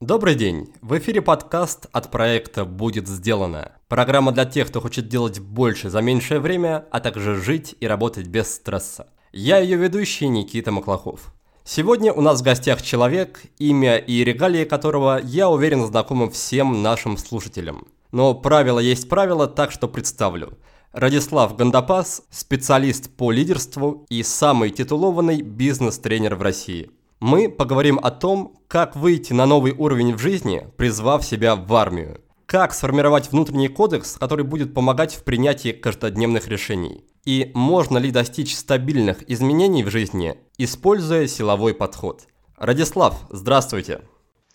Добрый день! В эфире подкаст от проекта «Будет сделано». Программа для тех, кто хочет делать больше за меньшее время, а также жить и работать без стресса. Я ее ведущий Никита Маклахов. Сегодня у нас в гостях человек, имя и регалии которого, я уверен, знакомы всем нашим слушателям. Но правило есть правило, так что представлю. Радислав Гандапас – специалист по лидерству и самый титулованный бизнес-тренер в России – мы поговорим о том, как выйти на новый уровень в жизни, призвав себя в армию. Как сформировать внутренний кодекс, который будет помогать в принятии каждодневных решений. И можно ли достичь стабильных изменений в жизни, используя силовой подход. Радислав, здравствуйте.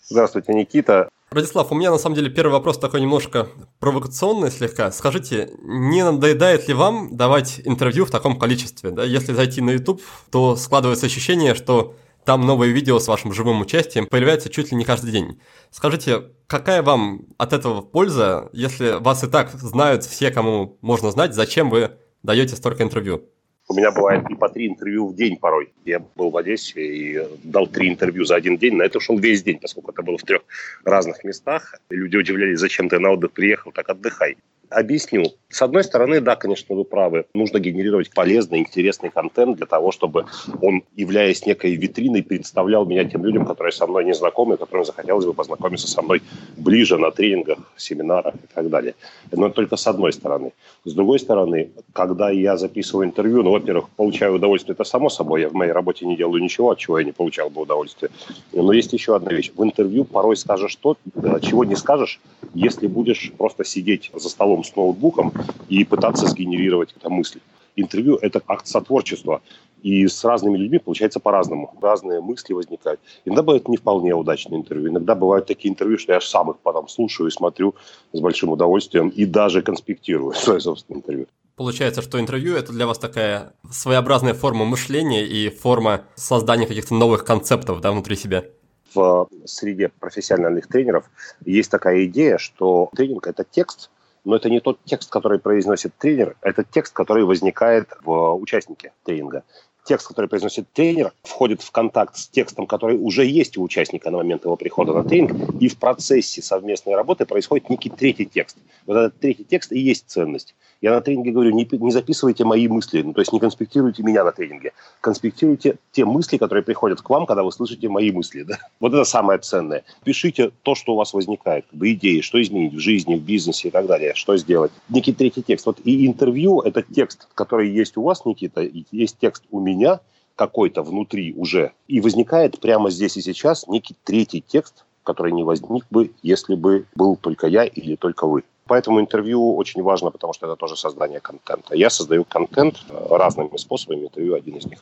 Здравствуйте, Никита. Радислав, у меня на самом деле первый вопрос такой немножко провокационный слегка. Скажите, не надоедает ли вам давать интервью в таком количестве? Да? Если зайти на YouTube, то складывается ощущение, что там новые видео с вашим живым участием появляются чуть ли не каждый день. Скажите, какая вам от этого польза, если вас и так знают все, кому можно знать, зачем вы даете столько интервью? У меня бывает и по три интервью в день порой. Я был в Одессе и дал три интервью за один день. На это ушел весь день, поскольку это было в трех разных местах. Люди удивлялись, зачем ты на отдых приехал, так отдыхай. Объясню. С одной стороны, да, конечно, вы правы. Нужно генерировать полезный, интересный контент для того, чтобы он, являясь некой витриной, представлял меня тем людям, которые со мной не знакомы, которым захотелось бы познакомиться со мной ближе на тренингах, семинарах и так далее. Но только с одной стороны. С другой стороны, когда я записываю интервью, ну, во-первых, получаю удовольствие, это само собой. Я в моей работе не делаю ничего, от чего я не получал бы удовольствие. Но есть еще одна вещь. В интервью порой скажешь то, чего не скажешь, если будешь просто сидеть за столом с ноутбуком и пытаться сгенерировать это мысли. Интервью – это акт сотворчества. И с разными людьми получается по-разному. Разные мысли возникают. Иногда бывают не вполне удачные интервью. Иногда бывают такие интервью, что я аж сам их потом слушаю и смотрю с большим удовольствием и даже конспектирую свое собственное интервью. Получается, что интервью – это для вас такая своеобразная форма мышления и форма создания каких-то новых концептов да, внутри себя в среде профессиональных тренеров есть такая идея, что тренинг – это текст, но это не тот текст, который произносит тренер, это текст, который возникает в участнике тренинга. Текст, который произносит тренер, входит в контакт с текстом, который уже есть у участника на момент его прихода на тренинг, и в процессе совместной работы происходит некий третий текст. Вот этот третий текст и есть ценность. Я на тренинге говорю, не, не записывайте мои мысли, ну, то есть не конспектируйте меня на тренинге, конспектируйте те мысли, которые приходят к вам, когда вы слышите мои мысли. Да? Вот это самое ценное. Пишите то, что у вас возникает, как бы идеи, что изменить в жизни, в бизнесе и так далее, что сделать. Некий третий текст. Вот и интервью – это текст, который есть у вас, Никита, и есть текст у меня, какой-то внутри уже. И возникает прямо здесь и сейчас некий третий текст, который не возник бы, если бы был только я или только вы. Поэтому интервью очень важно, потому что это тоже создание контента. Я создаю контент э, разными способами, интервью один из них.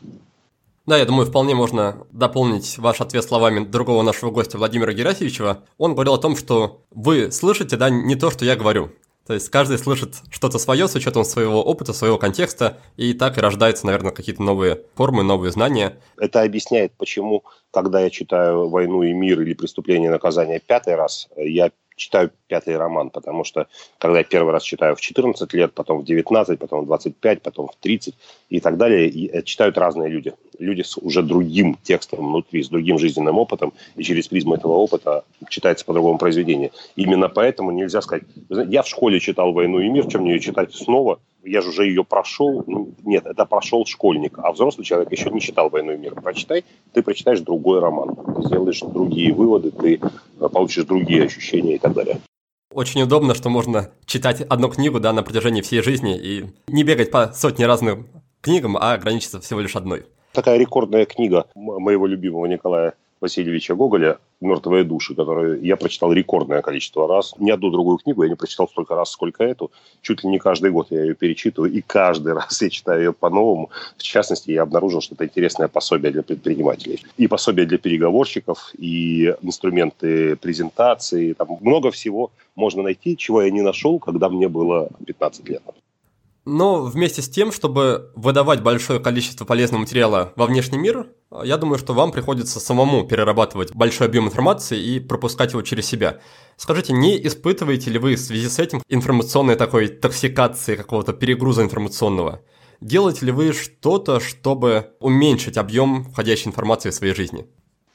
Да, я думаю, вполне можно дополнить ваш ответ словами другого нашего гостя Владимира Герасимовича. Он говорил о том, что вы слышите, да, не то, что я говорю. То есть каждый слышит что-то свое с учетом своего опыта, своего контекста, и так и рождаются, наверное, какие-то новые формы, новые знания. Это объясняет, почему, когда я читаю «Войну и мир» или «Преступление и наказание» пятый раз, я читаю пятый роман, потому что когда я первый раз читаю в 14 лет, потом в 19, потом в 25, потом в 30 и так далее, и читают разные люди. Люди с уже другим текстом внутри, с другим жизненным опытом, и через призму этого опыта читается по-другому произведение. Именно поэтому нельзя сказать, я в школе читал «Войну и мир», чем мне ее читать снова – я же уже ее прошел. Ну, нет, это прошел школьник, а взрослый человек еще не читал «Войну и мир». Прочитай, ты прочитаешь другой роман, ты сделаешь другие выводы, ты э, получишь другие ощущения и так далее. Очень удобно, что можно читать одну книгу да, на протяжении всей жизни и не бегать по сотне разным книгам, а ограничиться всего лишь одной. Такая рекордная книга моего любимого Николая Васильевича Гоголя «Мертвые души», которую я прочитал рекордное количество раз. Ни одну другую книгу я не прочитал столько раз, сколько эту. Чуть ли не каждый год я ее перечитываю, и каждый раз я читаю ее по-новому. В частности, я обнаружил, что это интересное пособие для предпринимателей. И пособие для переговорщиков, и инструменты презентации. Там много всего можно найти, чего я не нашел, когда мне было 15 лет. Но вместе с тем, чтобы выдавать большое количество полезного материала во внешний мир, я думаю, что вам приходится самому перерабатывать большой объем информации и пропускать его через себя. Скажите, не испытываете ли вы в связи с этим информационной такой токсикации, какого-то перегруза информационного? Делаете ли вы что-то, чтобы уменьшить объем входящей информации в своей жизни?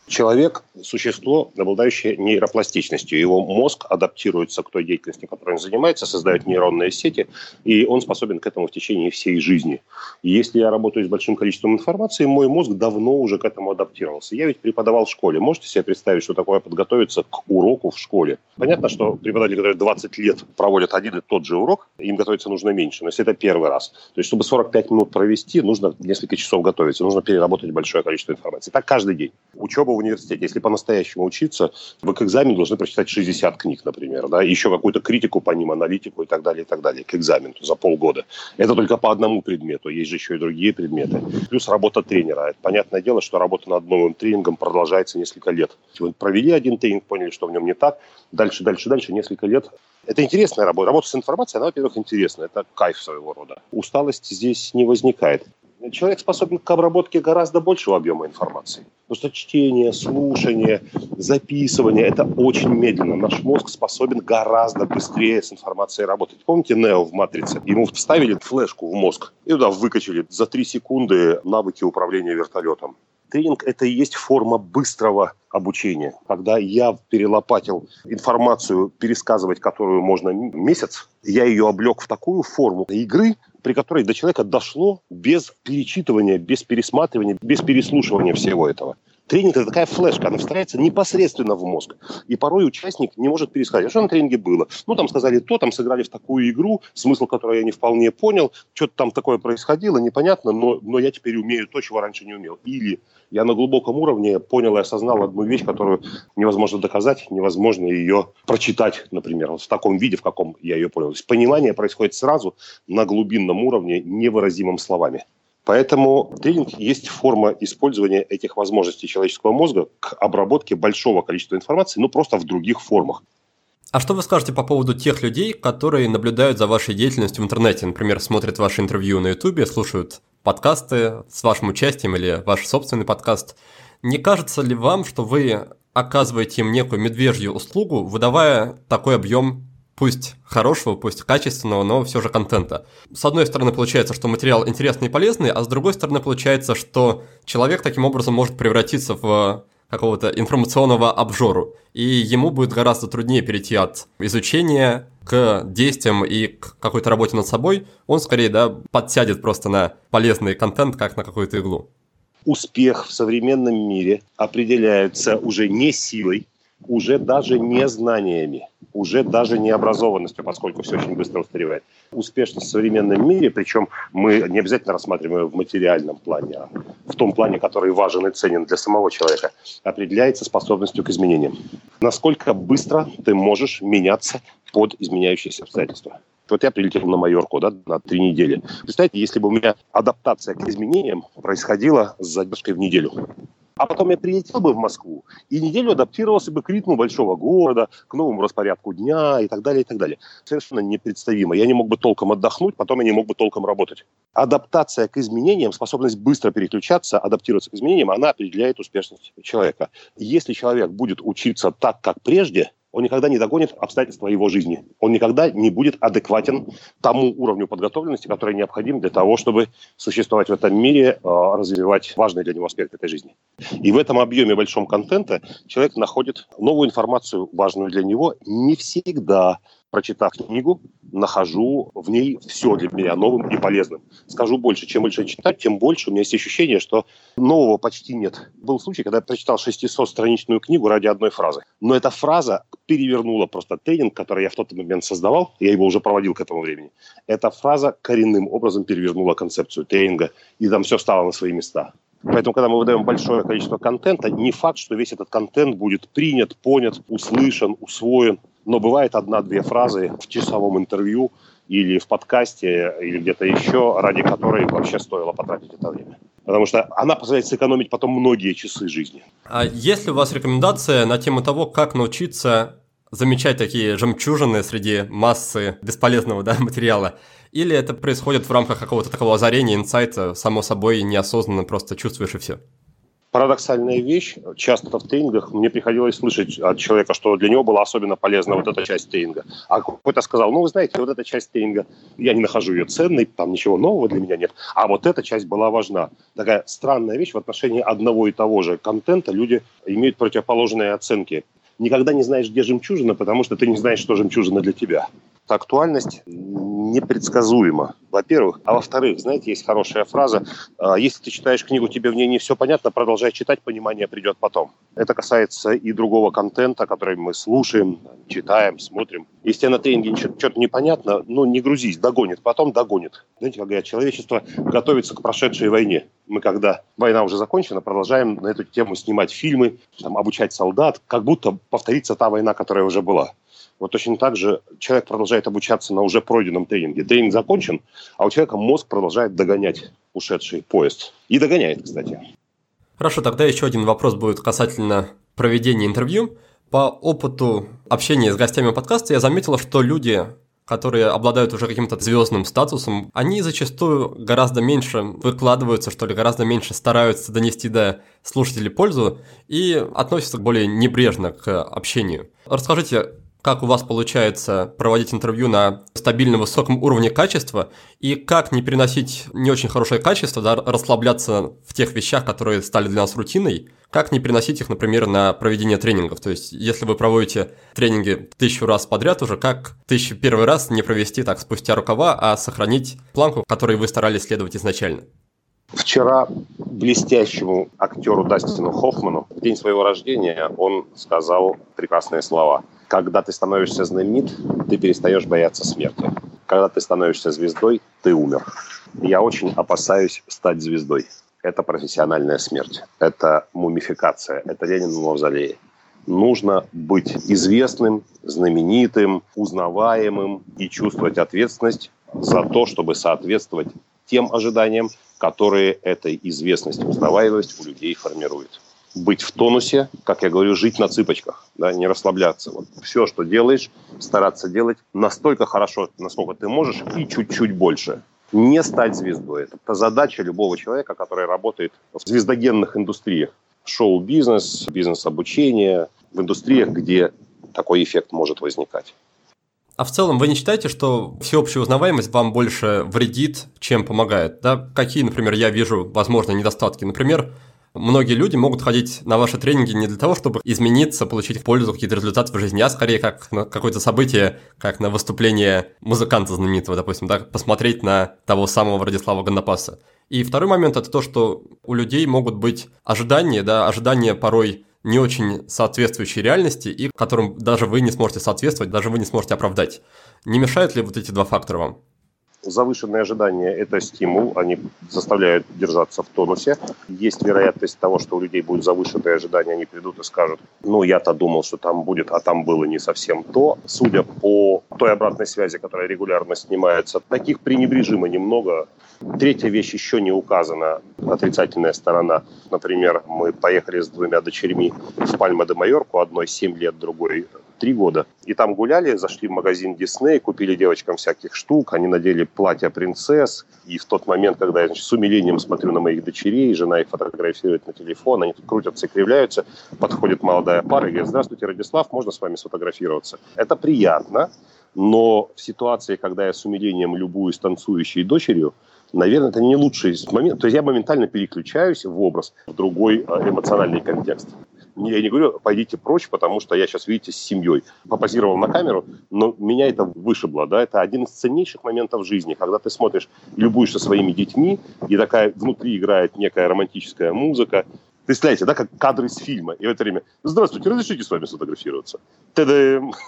Человек – существо, обладающее нейропластичностью. Его мозг адаптируется к той деятельности, которой он занимается, создает нейронные сети, и он способен к этому в течение всей жизни. И если я работаю с большим количеством информации, мой мозг давно уже к этому адаптировался. Я ведь преподавал в школе. Можете себе представить, что такое подготовиться к уроку в школе? Понятно, что преподаватели, которые 20 лет проводят один и тот же урок, им готовиться нужно меньше. Но если это первый раз, то есть чтобы 45 минут провести, нужно несколько часов готовиться, нужно переработать большое количество информации. Так каждый день. Учеба в университете. Если по-настоящему учиться, вы к экзамену должны прочитать 60 книг, например, да, еще какую-то критику по ним, аналитику и так далее, и так далее, к экзамену за полгода. Это только по одному предмету, есть же еще и другие предметы. Плюс работа тренера. Это понятное дело, что работа над новым тренингом продолжается несколько лет. Вы провели один тренинг, поняли, что в нем не так, дальше, дальше, дальше, несколько лет это интересная работа. Работа с информацией, она, во-первых, интересная. Это кайф своего рода. Усталость здесь не возникает человек способен к обработке гораздо большего объема информации. Просто чтение, слушание, записывание – это очень медленно. Наш мозг способен гораздо быстрее с информацией работать. Помните Нео в «Матрице»? Ему вставили флешку в мозг и туда выкачали за три секунды навыки управления вертолетом. Тренинг – это и есть форма быстрого обучения. Когда я перелопатил информацию, пересказывать которую можно месяц, я ее облег в такую форму игры, при которой до человека дошло без перечитывания, без пересматривания, без переслушивания всего этого. Тренинг – это такая флешка, она встраивается непосредственно в мозг. И порой участник не может пересказать, а что на тренинге было. Ну, там сказали то, там сыграли в такую игру, смысл которой я не вполне понял, что-то там такое происходило, непонятно, но, но я теперь умею то, чего раньше не умел. Или я на глубоком уровне понял и осознал одну вещь, которую невозможно доказать, невозможно ее прочитать, например, вот в таком виде, в каком я ее понял. То есть понимание происходит сразу на глубинном уровне, невыразимым словами. Поэтому тренинг есть форма использования этих возможностей человеческого мозга к обработке большого количества информации, но просто в других формах. А что вы скажете по поводу тех людей, которые наблюдают за вашей деятельностью в интернете? Например, смотрят ваши интервью на ютубе, слушают подкасты с вашим участием или ваш собственный подкаст. Не кажется ли вам, что вы оказываете им некую медвежью услугу, выдавая такой объем пусть хорошего, пусть качественного, но все же контента. С одной стороны получается, что материал интересный и полезный, а с другой стороны получается, что человек таким образом может превратиться в какого-то информационного обжору, и ему будет гораздо труднее перейти от изучения к действиям и к какой-то работе над собой, он скорее да, подсядет просто на полезный контент, как на какую-то иглу. Успех в современном мире определяется уже не силой, уже даже не знаниями, уже даже не образованностью, поскольку все очень быстро устаревает. Успешность в современном мире, причем мы не обязательно рассматриваем в материальном плане, а в том плане, который важен и ценен для самого человека, определяется способностью к изменениям. Насколько быстро ты можешь меняться под изменяющиеся обстоятельства. Вот я прилетел на Майорку да, на три недели. Представьте, если бы у меня адаптация к изменениям происходила с задержкой в неделю. А потом я прилетел бы в Москву и неделю адаптировался бы к ритму большого города, к новому распорядку дня и так далее, и так далее. Совершенно непредставимо. Я не мог бы толком отдохнуть, потом я не мог бы толком работать. Адаптация к изменениям, способность быстро переключаться, адаптироваться к изменениям, она определяет успешность человека. Если человек будет учиться так, как прежде, он никогда не догонит обстоятельства его жизни. Он никогда не будет адекватен тому уровню подготовленности, который необходим для того, чтобы существовать в этом мире, а, развивать важные для него аспекты этой жизни. И в этом объеме большом контента человек находит новую информацию, важную для него, не всегда прочитав книгу, нахожу в ней все для меня новым и полезным. Скажу больше, чем больше я читаю, тем больше у меня есть ощущение, что нового почти нет. Был случай, когда я прочитал 600-страничную книгу ради одной фразы. Но эта фраза перевернула просто тренинг, который я в тот момент создавал, я его уже проводил к этому времени. Эта фраза коренным образом перевернула концепцию тренинга, и там все стало на свои места. Поэтому, когда мы выдаем большое количество контента, не факт, что весь этот контент будет принят, понят, услышан, усвоен. Но бывает одна-две фразы в часовом интервью или в подкасте, или где-то еще, ради которой вообще стоило потратить это время. Потому что она позволяет сэкономить потом многие часы жизни. А есть ли у вас рекомендация на тему того, как научиться замечать такие жемчужины среди массы бесполезного да, материала? Или это происходит в рамках какого-то такого озарения, инсайта, само собой, неосознанно просто чувствуешь и все? Парадоксальная вещь. Часто в тренингах мне приходилось слышать от человека, что для него была особенно полезна вот эта часть тренинга. А какой-то сказал, ну, вы знаете, вот эта часть тренинга, я не нахожу ее ценной, там ничего нового для меня нет. А вот эта часть была важна. Такая странная вещь в отношении одного и того же контента. Люди имеют противоположные оценки никогда не знаешь, где жемчужина, потому что ты не знаешь, что жемчужина для тебя. Актуальность непредсказуема, во-первых. А во-вторых, знаете, есть хорошая фраза, «А, если ты читаешь книгу, тебе в ней не все понятно, продолжай читать, понимание придет потом. Это касается и другого контента, который мы слушаем, читаем, смотрим. Если тебе на тренинге что-то непонятно, ну не грузись, догонит, потом догонит. Знаете, как говорят, человечество готовится к прошедшей войне. Мы, когда война уже закончена, продолжаем на эту тему снимать фильмы, там, обучать солдат, как будто повторится та война, которая уже была. Вот точно так же человек продолжает обучаться на уже пройденном тренинге. Тренинг закончен, а у человека мозг продолжает догонять ушедший поезд. И догоняет, кстати. Хорошо, тогда еще один вопрос будет касательно проведения интервью. По опыту общения с гостями подкаста я заметил, что люди, которые обладают уже каким-то звездным статусом, они зачастую гораздо меньше выкладываются, что ли, гораздо меньше стараются донести до слушателей пользу и относятся более небрежно к общению. Расскажите, как у вас получается проводить интервью на стабильно высоком уровне качества, и как не переносить не очень хорошее качество, да, расслабляться в тех вещах, которые стали для нас рутиной, как не переносить их, например, на проведение тренингов. То есть, если вы проводите тренинги тысячу раз подряд уже, как тысячу первый раз не провести так спустя рукава, а сохранить планку, которой вы старались следовать изначально? Вчера блестящему актеру Дастину Хоффману в день своего рождения он сказал прекрасные слова – когда ты становишься знаменит, ты перестаешь бояться смерти. Когда ты становишься звездой, ты умер. Я очень опасаюсь стать звездой. Это профессиональная смерть. Это мумификация. Это Ленин в мавзолее. Нужно быть известным, знаменитым, узнаваемым и чувствовать ответственность за то, чтобы соответствовать тем ожиданиям, которые эта известность, узнаваемость у людей формирует быть в тонусе, как я говорю, жить на цыпочках, да, не расслабляться. Вот все, что делаешь, стараться делать настолько хорошо, насколько ты можешь, и чуть-чуть больше. Не стать звездой. Это задача любого человека, который работает в звездогенных индустриях. Шоу-бизнес, бизнес-обучение, в индустриях, где такой эффект может возникать. А в целом вы не считаете, что всеобщая узнаваемость вам больше вредит, чем помогает? Да? Какие, например, я вижу, возможно, недостатки? Например, Многие люди могут ходить на ваши тренинги не для того, чтобы измениться, получить пользу, какие-то результаты в жизни, а скорее как на какое-то событие, как на выступление музыканта знаменитого, допустим, да, посмотреть на того самого Владислава Гандапаса. И второй момент – это то, что у людей могут быть ожидания, да, ожидания порой не очень соответствующие реальности и которым даже вы не сможете соответствовать, даже вы не сможете оправдать. Не мешают ли вот эти два фактора вам? Завышенные ожидания – это стимул, они заставляют держаться в тонусе. Есть вероятность того, что у людей будут завышенные ожидания, они придут и скажут, ну, я-то думал, что там будет, а там было не совсем то. Судя по той обратной связи, которая регулярно снимается, таких пренебрежимо немного. Третья вещь еще не указана, отрицательная сторона. Например, мы поехали с двумя дочерьми в Пальма-де-Майорку, одной 7 лет, другой три года. И там гуляли, зашли в магазин Дисней, купили девочкам всяких штук, они надели платья принцесс. И в тот момент, когда я значит, с умилением смотрю на моих дочерей, жена их фотографирует на телефон, они тут крутятся и кривляются, подходит молодая пара и говорит, здравствуйте, Радислав, можно с вами сфотографироваться? Это приятно, но в ситуации, когда я с умилением любуюсь танцующей дочерью, наверное, это не лучший момент. То есть я моментально переключаюсь в образ, в другой э, эмоциональный контекст. Я не говорю, пойдите прочь, потому что я сейчас, видите, с семьей. Попозировал на камеру, но меня это вышибло. Да? Это один из ценнейших моментов жизни, когда ты смотришь, любуешься своими детьми, и такая внутри играет некая романтическая музыка. Представляете, да, как кадры из фильма. И в это время «Здравствуйте, разрешите с вами сфотографироваться?» Та-дам!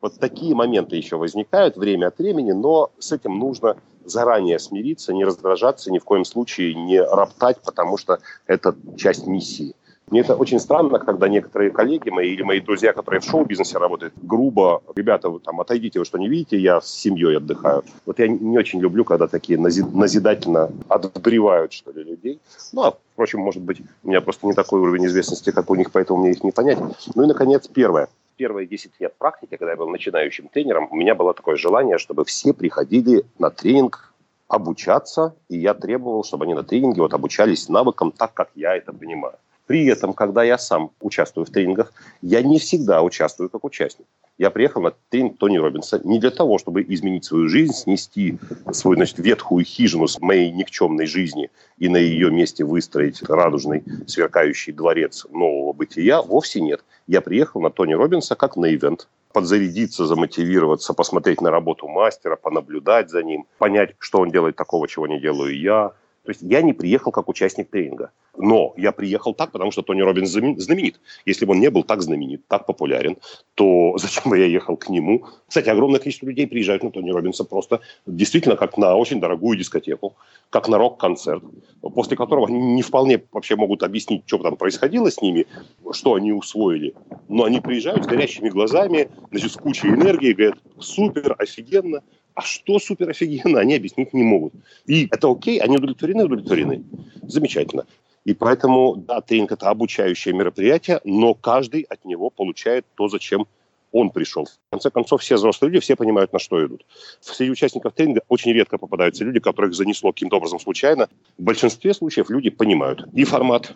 Вот такие моменты еще возникают время от времени, но с этим нужно заранее смириться, не раздражаться, ни в коем случае не роптать, потому что это часть миссии. Мне это очень странно, когда некоторые коллеги мои или мои друзья, которые в шоу-бизнесе работают, грубо, ребята, вы там отойдите, вы что не видите, я с семьей отдыхаю. Вот я не очень люблю, когда такие назидательно отбревают, что ли, людей. Ну, а, впрочем, может быть, у меня просто не такой уровень известности, как у них, поэтому мне их не понять. Ну и, наконец, первое первые 10 лет практики, когда я был начинающим тренером, у меня было такое желание, чтобы все приходили на тренинг обучаться, и я требовал, чтобы они на тренинге вот обучались навыкам так, как я это понимаю. При этом, когда я сам участвую в тренингах, я не всегда участвую как участник. Я приехал на тренинг Тони Робинса не для того, чтобы изменить свою жизнь, снести свою значит, ветхую хижину с моей никчемной жизни и на ее месте выстроить радужный сверкающий дворец нового бытия. Вовсе нет. Я приехал на Тони Робинса как на ивент подзарядиться, замотивироваться, посмотреть на работу мастера, понаблюдать за ним, понять, что он делает такого, чего не делаю я, то есть я не приехал как участник тренинга. Но я приехал так, потому что Тони Робинс знаменит. Если бы он не был так знаменит, так популярен, то зачем бы я ехал к нему? Кстати, огромное количество людей приезжают на Тони Робинса просто действительно как на очень дорогую дискотеку, как на рок-концерт, после которого они не вполне вообще могут объяснить, что там происходило с ними, что они усвоили. Но они приезжают с горящими глазами, значит, с кучей энергии, говорят, супер, офигенно, а что супер офигенно, они объяснить не могут. И это окей, они удовлетворены, удовлетворены. Замечательно. И поэтому, да, тренинг – это обучающее мероприятие, но каждый от него получает то, зачем он пришел. В конце концов, все взрослые люди, все понимают, на что идут. Среди участников тренинга очень редко попадаются люди, которых занесло каким-то образом случайно. В большинстве случаев люди понимают и формат,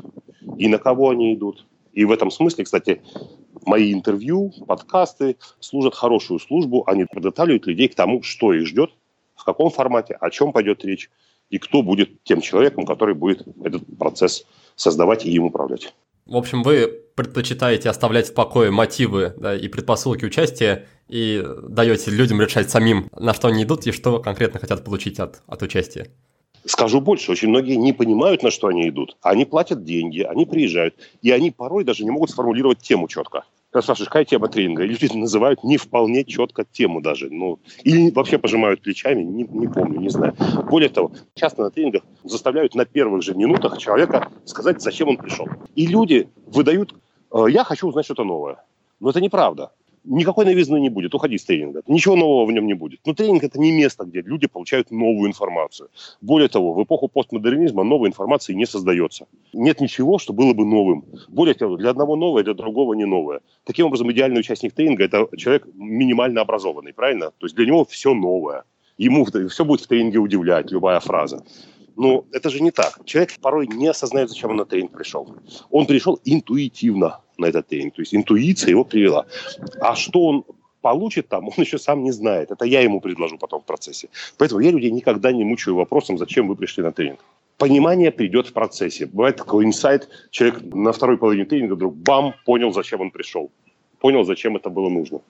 и на кого они идут. И в этом смысле, кстати, мои интервью, подкасты служат хорошую службу. Они подготавливают людей к тому, что их ждет, в каком формате, о чем пойдет речь, и кто будет тем человеком, который будет этот процесс создавать и им управлять. В общем, вы предпочитаете оставлять в покое мотивы да, и предпосылки участия и даете людям решать самим, на что они идут и что конкретно хотят получить от, от участия. Скажу больше, очень многие не понимают, на что они идут. Они платят деньги, они приезжают, и они порой даже не могут сформулировать тему четко. Когда спрашиваешь, какая тема тренинга, люди называют не вполне четко тему даже. Ну, или вообще пожимают плечами, не, не помню, не знаю. Более того, часто на тренингах заставляют на первых же минутах человека сказать, зачем он пришел. И люди выдают, «Э, я хочу узнать что-то новое. Но это неправда никакой новизны не будет, уходи с тренинга. Ничего нового в нем не будет. Но тренинг – это не место, где люди получают новую информацию. Более того, в эпоху постмодернизма новой информации не создается. Нет ничего, что было бы новым. Более того, для одного новое, для другого не новое. Таким образом, идеальный участник тренинга – это человек минимально образованный, правильно? То есть для него все новое. Ему все будет в тренинге удивлять, любая фраза. Но это же не так. Человек порой не осознает, зачем он на тренинг пришел. Он пришел интуитивно на этот тренинг. То есть интуиция его привела. А что он получит там, он еще сам не знает. Это я ему предложу потом в процессе. Поэтому я людей никогда не мучаю вопросом, зачем вы пришли на тренинг. Понимание придет в процессе. Бывает такой инсайт, человек на второй половине тренинга вдруг бам, понял, зачем он пришел. Понял, зачем это было нужно.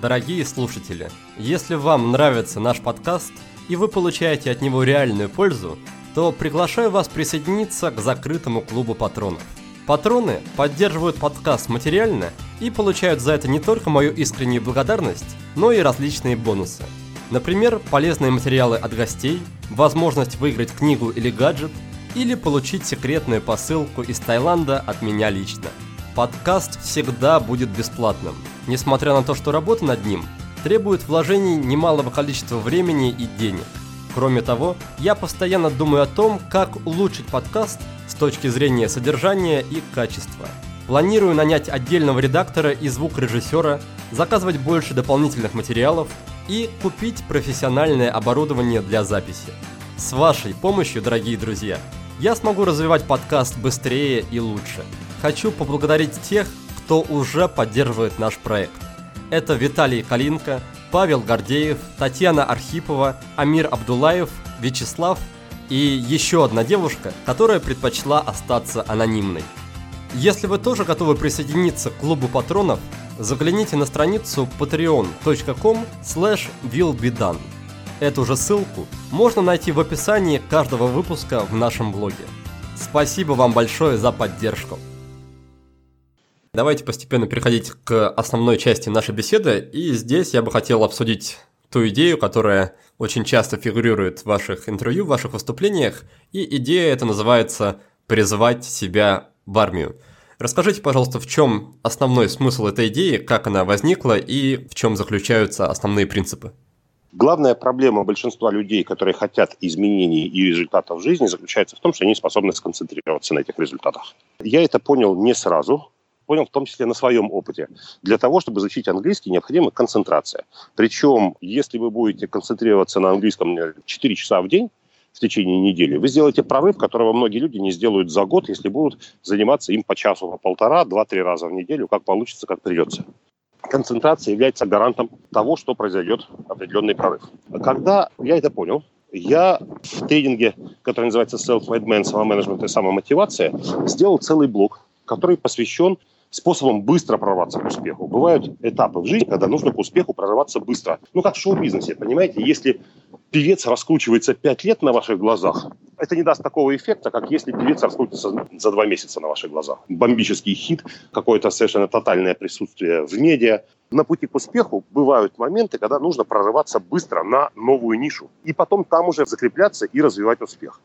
Дорогие слушатели, если вам нравится наш подкаст и вы получаете от него реальную пользу, то приглашаю вас присоединиться к закрытому клубу патронов – Патроны поддерживают подкаст материально и получают за это не только мою искреннюю благодарность, но и различные бонусы. Например, полезные материалы от гостей, возможность выиграть книгу или гаджет, или получить секретную посылку из Таиланда от меня лично. Подкаст всегда будет бесплатным, несмотря на то, что работа над ним требует вложений немалого количества времени и денег. Кроме того, я постоянно думаю о том, как улучшить подкаст точки зрения содержания и качества. Планирую нанять отдельного редактора и звукорежиссера, заказывать больше дополнительных материалов и купить профессиональное оборудование для записи. С вашей помощью, дорогие друзья, я смогу развивать подкаст быстрее и лучше. Хочу поблагодарить тех, кто уже поддерживает наш проект. Это Виталий Калинко, Павел Гордеев, Татьяна Архипова, Амир Абдулаев, Вячеслав – и еще одна девушка, которая предпочла остаться анонимной. Если вы тоже готовы присоединиться к клубу патронов, загляните на страницу patreon.com slash willbedone. Эту же ссылку можно найти в описании каждого выпуска в нашем блоге. Спасибо вам большое за поддержку. Давайте постепенно переходить к основной части нашей беседы, и здесь я бы хотел обсудить ту идею, которая очень часто фигурирует в ваших интервью, в ваших выступлениях, и идея эта называется «призвать себя в армию». Расскажите, пожалуйста, в чем основной смысл этой идеи, как она возникла и в чем заключаются основные принципы? Главная проблема большинства людей, которые хотят изменений и результатов в жизни, заключается в том, что они способны сконцентрироваться на этих результатах. Я это понял не сразу, понял в том числе на своем опыте. Для того, чтобы изучить английский, необходима концентрация. Причем, если вы будете концентрироваться на английском 4 часа в день, в течение недели, вы сделаете прорыв, которого многие люди не сделают за год, если будут заниматься им по часу, по полтора, два-три раза в неделю, как получится, как придется концентрация является гарантом того, что произойдет определенный прорыв. Когда я это понял, я в тренинге, который называется Self-Made Man, самоменеджмент и самомотивация, сделал целый блок, который посвящен способом быстро прорваться к успеху. Бывают этапы в жизни, когда нужно к успеху прорываться быстро. Ну, как в шоу-бизнесе, понимаете? Если певец раскручивается пять лет на ваших глазах, это не даст такого эффекта, как если певец раскрутится за два месяца на ваших глазах. Бомбический хит, какое-то совершенно тотальное присутствие в медиа. На пути к успеху бывают моменты, когда нужно прорываться быстро на новую нишу. И потом там уже закрепляться и развивать успех.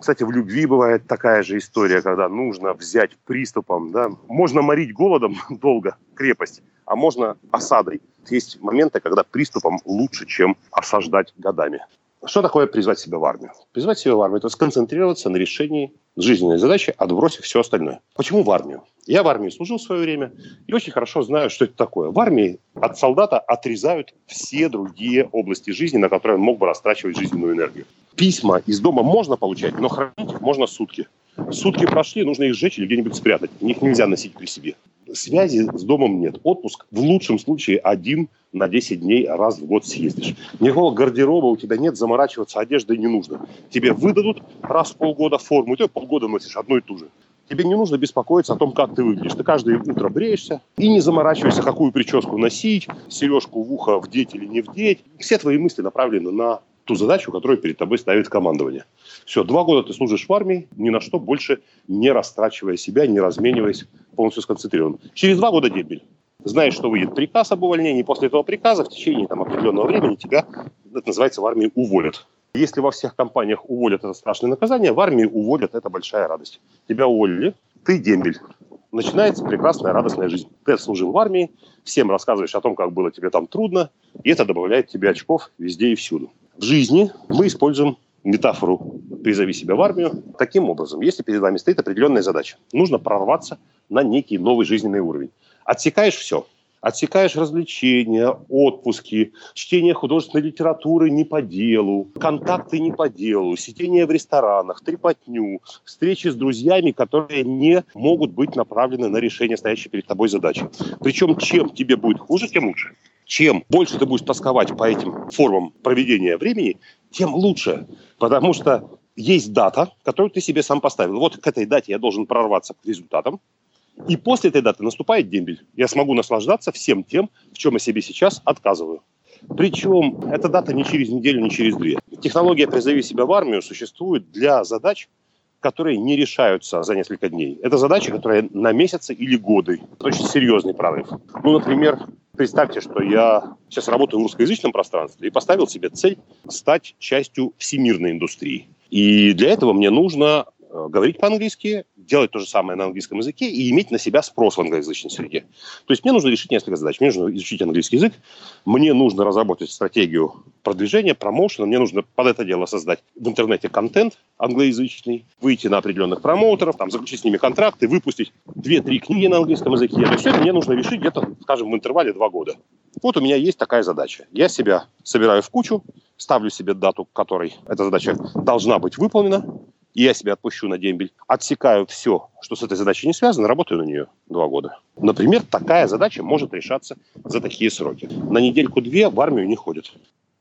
Кстати, в любви бывает такая же история, когда нужно взять приступом. Да? Можно морить голодом долго крепость, а можно осадой. Есть моменты, когда приступом лучше, чем осаждать годами. Что такое призвать себя в армию? Призвать себя в армию – это сконцентрироваться на решении жизненной задачи, отбросив все остальное. Почему в армию? Я в армии служил в свое время и очень хорошо знаю, что это такое. В армии от солдата отрезают все другие области жизни, на которые он мог бы растрачивать жизненную энергию. Письма из дома можно получать, но хранить их можно сутки. Сутки прошли, нужно их сжечь или где-нибудь спрятать. Их нельзя носить при себе. Связи с домом нет. Отпуск в лучшем случае один на 10 дней раз в год съездишь. Никакого гардероба у тебя нет, заморачиваться одеждой не нужно. Тебе выдадут раз в полгода форму, и ты полгода носишь одну и ту же. Тебе не нужно беспокоиться о том, как ты выглядишь. Ты каждое утро бреешься и не заморачивайся, какую прическу носить, сережку в ухо вдеть или не вдеть. Все твои мысли направлены на ту задачу, которую перед тобой ставит командование. Все, два года ты служишь в армии, ни на что больше не растрачивая себя, не размениваясь, полностью сконцентрирован. Через два года дембель. Знаешь, что выйдет приказ об увольнении, после этого приказа в течение там, определенного времени тебя, это называется, в армии уволят. Если во всех компаниях уволят это страшное наказание, в армии уволят это большая радость. Тебя уволили, ты дембель. Начинается прекрасная радостная жизнь. Ты служил в армии, всем рассказываешь о том, как было тебе там трудно, и это добавляет тебе очков везде и всюду. В жизни мы используем метафору «призови себя в армию» таким образом. Если перед вами стоит определенная задача, нужно прорваться на некий новый жизненный уровень. Отсекаешь все. Отсекаешь развлечения, отпуски, чтение художественной литературы не по делу, контакты не по делу, сидение в ресторанах, трепотню, встречи с друзьями, которые не могут быть направлены на решение стоящей перед тобой задачи. Причем чем тебе будет хуже, тем лучше. Чем больше ты будешь тосковать по этим формам проведения времени, тем лучше. Потому что есть дата, которую ты себе сам поставил. Вот к этой дате я должен прорваться к результатам. И после этой даты наступает дембель. Я смогу наслаждаться всем тем, в чем я себе сейчас отказываю. Причем эта дата не через неделю, не через две. Технология «Призови себя в армию» существует для задач, которые не решаются за несколько дней. Это задачи, которые на месяцы или годы. Это очень серьезный прорыв. Ну, например, представьте, что я сейчас работаю в русскоязычном пространстве и поставил себе цель стать частью всемирной индустрии. И для этого мне нужно говорить по-английски, делать то же самое на английском языке и иметь на себя спрос в англоязычной среде. То есть мне нужно решить несколько задач. Мне нужно изучить английский язык, мне нужно разработать стратегию продвижения, промоушена, мне нужно под это дело создать в интернете контент англоязычный, выйти на определенных промоутеров, там, заключить с ними контракты, выпустить 2-3 книги на английском языке. То есть это мне нужно решить где-то, скажем, в интервале 2 года. Вот у меня есть такая задача. Я себя собираю в кучу, ставлю себе дату, которой эта задача должна быть выполнена, и я себя отпущу на дембель, отсекаю все, что с этой задачей не связано, работаю на нее два года. Например, такая задача может решаться за такие сроки. На недельку-две в армию не ходят.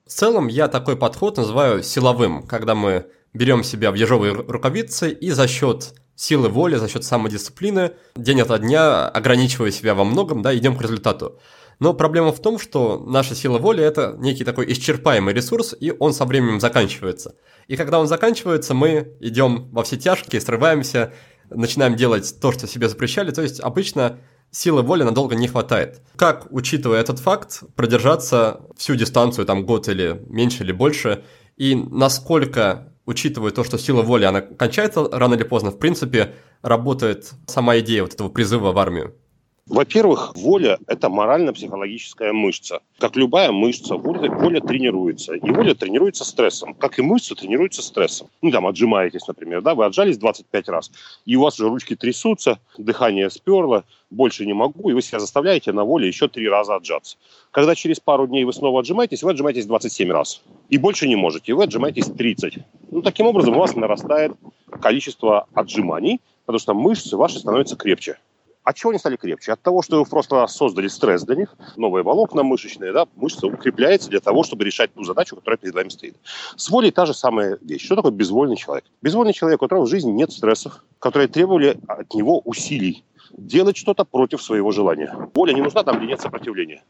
В целом, я такой подход называю силовым, когда мы берем себя в ежовые рукавицы и за счет силы воли, за счет самодисциплины, день ото дня, ограничивая себя во многом, да, идем к результату. Но проблема в том, что наша сила воли – это некий такой исчерпаемый ресурс, и он со временем заканчивается. И когда он заканчивается, мы идем во все тяжкие, срываемся, начинаем делать то, что себе запрещали. То есть обычно силы воли надолго не хватает. Как, учитывая этот факт, продержаться всю дистанцию, там год или меньше или больше, и насколько, учитывая то, что сила воли, она кончается рано или поздно, в принципе, работает сама идея вот этого призыва в армию? Во-первых, воля – это морально-психологическая мышца. Как любая мышца, воля, воля тренируется. И воля тренируется стрессом. Как и мышца тренируется стрессом. Ну, там, отжимаетесь, например, да, вы отжались 25 раз, и у вас уже ручки трясутся, дыхание сперло, больше не могу, и вы себя заставляете на воле еще три раза отжаться. Когда через пару дней вы снова отжимаетесь, вы отжимаетесь 27 раз. И больше не можете, вы отжимаетесь 30. Ну, таким образом, у вас нарастает количество отжиманий, потому что мышцы ваши становятся крепче. От чего они стали крепче? От того, что вы просто создали стресс для них, новые волокна мышечные, да, мышца укрепляется для того, чтобы решать ту задачу, которая перед вами стоит. С волей та же самая вещь. Что такое безвольный человек? Безвольный человек, у которого в жизни нет стрессов, которые требовали от него усилий делать что-то против своего желания. Воля не нужна там, где нет сопротивления.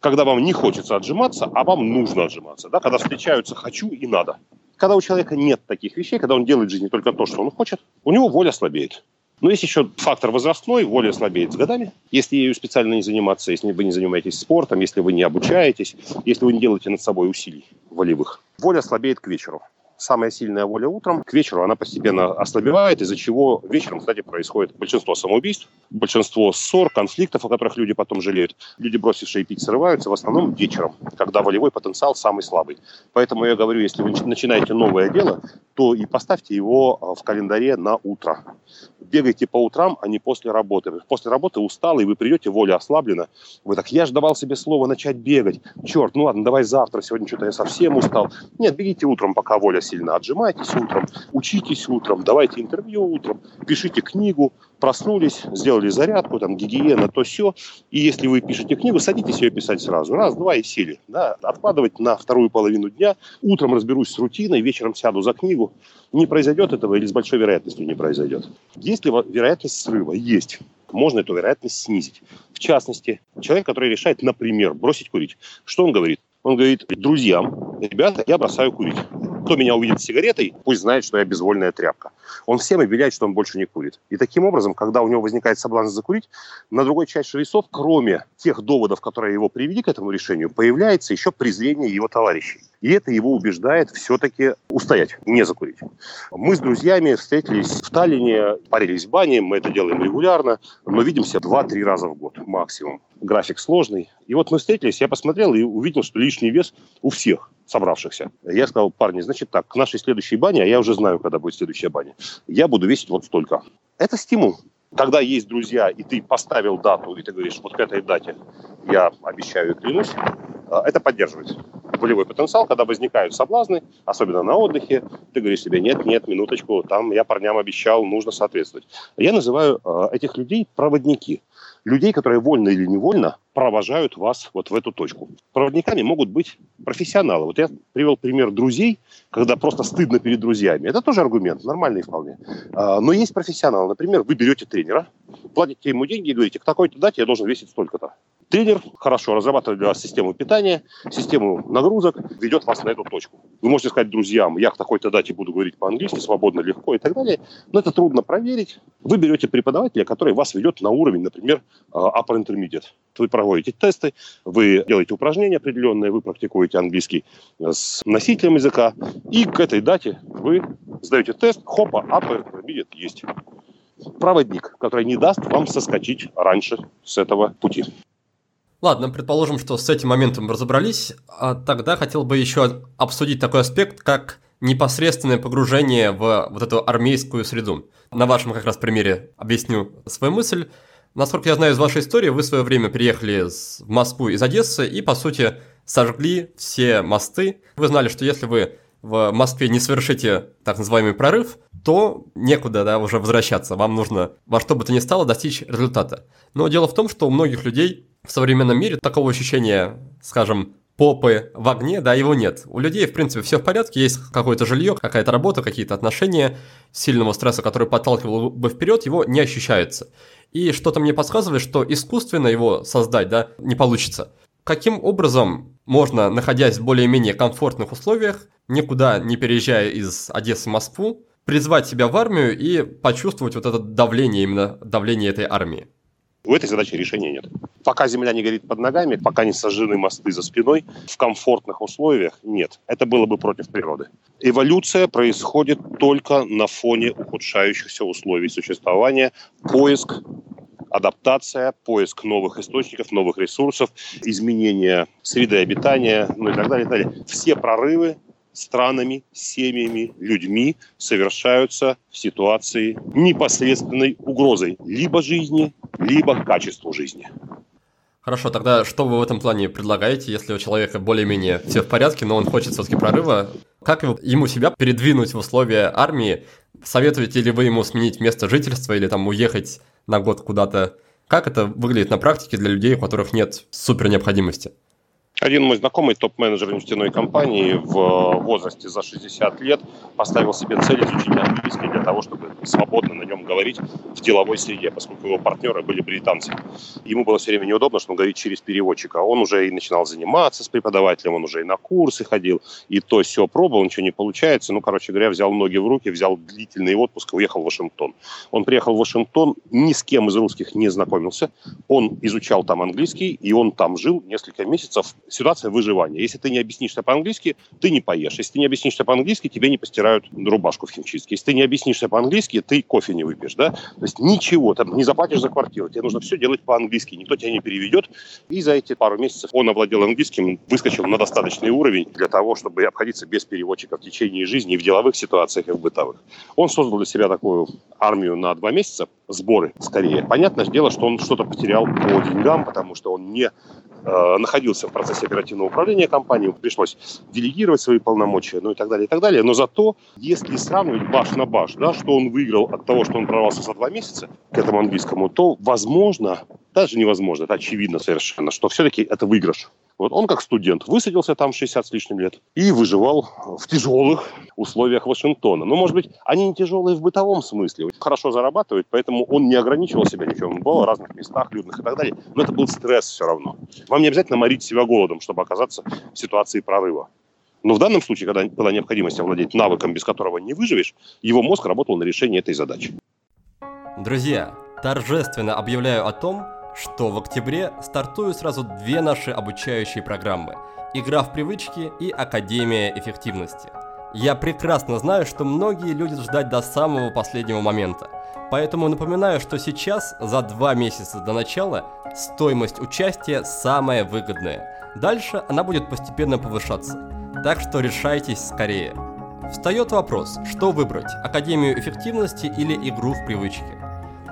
Когда вам не хочется отжиматься, а вам нужно отжиматься. Да? Когда встречаются «хочу» и «надо». Когда у человека нет таких вещей, когда он делает в жизни только то, что он хочет, у него воля слабеет. Но есть еще фактор возрастной, воля слабеет с годами. Если ею специально не заниматься, если вы не занимаетесь спортом, если вы не обучаетесь, если вы не делаете над собой усилий волевых, воля слабеет к вечеру самая сильная воля утром, к вечеру она постепенно ослабевает, из-за чего вечером, кстати, происходит большинство самоубийств, большинство ссор, конфликтов, о которых люди потом жалеют. Люди, бросившие пить, срываются в основном вечером, когда волевой потенциал самый слабый. Поэтому я говорю, если вы начинаете новое дело, то и поставьте его а, в календаре на утро. Бегайте по утрам, а не после работы. После работы устал, и вы придете, воля ослаблена. Вы так, я же давал себе слово начать бегать. Черт, ну ладно, давай завтра, сегодня что-то я совсем устал. Нет, бегите утром, пока воля сильно. Отжимайтесь утром, учитесь утром, давайте интервью утром, пишите книгу, проснулись, сделали зарядку, там, гигиена, то все. И если вы пишете книгу, садитесь ее писать сразу. Раз, два и сели. Да? Откладывать на вторую половину дня. Утром разберусь с рутиной, вечером сяду за книгу. Не произойдет этого или с большой вероятностью не произойдет. Есть ли вероятность срыва? Есть можно эту вероятность снизить. В частности, человек, который решает, например, бросить курить, что он говорит? Он говорит друзьям, ребята, я бросаю курить. Кто меня увидит с сигаретой, пусть знает, что я безвольная тряпка. Он всем объявляет, что он больше не курит. И таким образом, когда у него возникает соблазн закурить, на другой части рисов, кроме тех доводов, которые его привели к этому решению, появляется еще презрение его товарищей. И это его убеждает все-таки устоять, не закурить. Мы с друзьями встретились в Таллине, парились в бане, мы это делаем регулярно, но видимся 2-3 раза в год максимум. График сложный. И вот мы встретились, я посмотрел и увидел, что лишний вес у всех собравшихся. Я сказал, парни, значит так, к нашей следующей бане, а я уже знаю, когда будет следующая баня, я буду весить вот столько. Это стимул. Когда есть друзья, и ты поставил дату, и ты говоришь, вот к этой дате я обещаю и клянусь, а, это поддерживает волевой потенциал, когда возникают соблазны, особенно на отдыхе, ты говоришь себе, нет, нет, минуточку, там я парням обещал, нужно соответствовать. Я называю э, этих людей проводники людей, которые вольно или невольно провожают вас вот в эту точку. Проводниками могут быть профессионалы. Вот я привел пример друзей, когда просто стыдно перед друзьями. Это тоже аргумент, нормальный вполне. А, но есть профессионалы. Например, вы берете тренера, платите ему деньги и говорите, к такой-то дате я должен весить столько-то. Тренер хорошо разрабатывает для вас систему питания, систему нагрузок, ведет вас на эту точку. Вы можете сказать друзьям, я к такой-то дате буду говорить по-английски, свободно, легко и так далее. Но это трудно проверить. Вы берете преподавателя, который вас ведет на уровень, например, а, upper intermediate. Вы проводите тесты, вы делаете упражнения определенные, вы практикуете английский с носителем языка, и к этой дате вы сдаете тест, хопа, upper intermediate есть проводник, который не даст вам соскочить раньше с этого пути. Ладно, предположим, что с этим моментом разобрались, а тогда хотел бы еще обсудить такой аспект, как непосредственное погружение в вот эту армейскую среду. На вашем как раз примере объясню свою мысль. Насколько я знаю из вашей истории, вы в свое время приехали в Москву из Одессы и, по сути, сожгли все мосты. Вы знали, что если вы в Москве не совершите так называемый прорыв, то некуда да, уже возвращаться. Вам нужно во что бы то ни стало достичь результата. Но дело в том, что у многих людей в современном мире такого ощущения, скажем, попы в огне, да, его нет. У людей, в принципе, все в порядке, есть какое-то жилье, какая-то работа, какие-то отношения, сильного стресса, который подталкивал бы вперед, его не ощущается. И что-то мне подсказывает, что искусственно его создать, да, не получится. Каким образом можно, находясь в более-менее комфортных условиях, никуда не переезжая из Одессы в Москву, призвать себя в армию и почувствовать вот это давление, именно давление этой армии? У этой задачи решения нет. Пока земля не горит под ногами, пока не сожжены мосты за спиной, в комфортных условиях нет. Это было бы против природы. Эволюция происходит только на фоне ухудшающихся условий существования, поиск адаптация, поиск новых источников, новых ресурсов, изменение среды обитания, ну и так далее, и так далее. Все прорывы странами, семьями, людьми совершаются в ситуации непосредственной угрозой либо жизни, либо качеству жизни. Хорошо, тогда что вы в этом плане предлагаете, если у человека более-менее все в порядке, но он хочет все-таки прорыва? Как ему себя передвинуть в условия армии? Советуете ли вы ему сменить место жительства или там уехать на год куда-то? Как это выглядит на практике для людей, у которых нет супер необходимости? Один мой знакомый, топ-менеджер нефтяной компании в возрасте за 60 лет, поставил себе цель изучить английский для того, чтобы свободно на нем говорить в деловой среде, поскольку его партнеры были британцы. Ему было все время неудобно, что он говорит через переводчика. Он уже и начинал заниматься с преподавателем, он уже и на курсы ходил, и то все пробовал, ничего не получается. Ну, короче говоря, взял ноги в руки, взял длительный отпуск уехал в Вашингтон. Он приехал в Вашингтон, ни с кем из русских не знакомился. Он изучал там английский, и он там жил несколько месяцев ситуация выживания. Если ты не объяснишься по-английски, ты не поешь. Если ты не объяснишься по-английски, тебе не постирают рубашку в химчистке. Если ты не объяснишься по-английски, ты кофе не выпьешь. Да? То есть ничего, там не заплатишь за квартиру. Тебе нужно все делать по-английски. Никто тебя не переведет. И за эти пару месяцев он овладел английским, выскочил на достаточный уровень для того, чтобы обходиться без переводчика в течение жизни и в деловых ситуациях, и в бытовых. Он создал для себя такую армию на два месяца, сборы скорее. Понятное дело, что он что-то потерял по деньгам, потому что он не находился в процессе оперативного управления компанией, пришлось делегировать свои полномочия, ну и так далее, и так далее. Но зато, если сравнивать баш на баш, да, что он выиграл от того, что он прорвался за два месяца к этому английскому, то, возможно, даже невозможно, это очевидно совершенно, что все-таки это выигрыш. Вот он как студент высадился там 60 с лишним лет и выживал в тяжелых условиях Вашингтона. Но, может быть, они не тяжелые в бытовом смысле. Хорошо зарабатывает, поэтому он не ограничивал себя ничем. Он был в разных местах, людных и так далее. Но это был стресс все равно. Вам не обязательно морить себя голодом, чтобы оказаться в ситуации прорыва. Но в данном случае, когда была необходимость овладеть навыком, без которого не выживешь, его мозг работал на решение этой задачи. Друзья, торжественно объявляю о том, что в октябре стартуют сразу две наши обучающие программы – «Игра в привычки» и «Академия эффективности». Я прекрасно знаю, что многие любят ждать до самого последнего момента. Поэтому напоминаю, что сейчас, за два месяца до начала, стоимость участия самая выгодная. Дальше она будет постепенно повышаться. Так что решайтесь скорее. Встает вопрос, что выбрать, Академию эффективности или игру в привычки.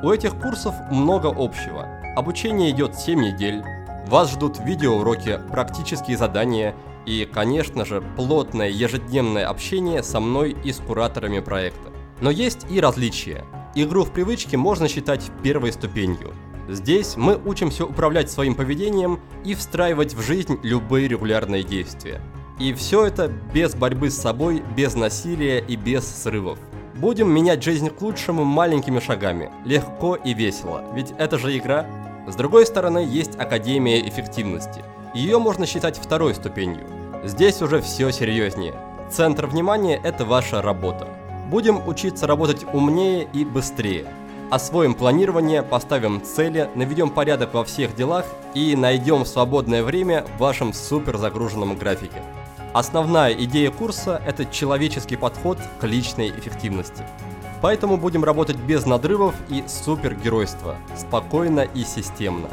У этих курсов много общего. Обучение идет 7 недель, вас ждут видеоуроки, практические задания и, конечно же, плотное ежедневное общение со мной и с кураторами проекта. Но есть и различия. Игру в привычке можно считать первой ступенью. Здесь мы учимся управлять своим поведением и встраивать в жизнь любые регулярные действия. И все это без борьбы с собой, без насилия и без срывов. Будем менять жизнь к лучшему маленькими шагами, легко и весело, ведь это же игра. С другой стороны, есть Академия эффективности. Ее можно считать второй ступенью. Здесь уже все серьезнее. Центр внимания – это ваша работа. Будем учиться работать умнее и быстрее. Освоим планирование, поставим цели, наведем порядок во всех делах и найдем свободное время в вашем супер загруженном графике. Основная идея курса – это человеческий подход к личной эффективности. Поэтому будем работать без надрывов и супергеройства, спокойно и системно.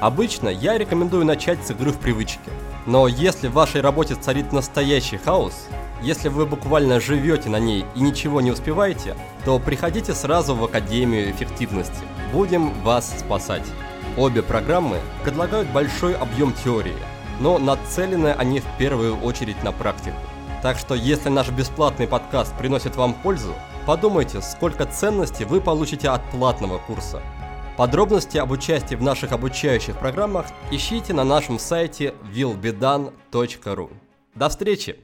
Обычно я рекомендую начать с игры в привычки. Но если в вашей работе царит настоящий хаос, если вы буквально живете на ней и ничего не успеваете, то приходите сразу в Академию эффективности. Будем вас спасать. Обе программы предлагают большой объем теории, но нацелены они в первую очередь на практику. Так что если наш бесплатный подкаст приносит вам пользу, Подумайте, сколько ценностей вы получите от платного курса. Подробности об участии в наших обучающих программах ищите на нашем сайте willbedone.ru. До встречи!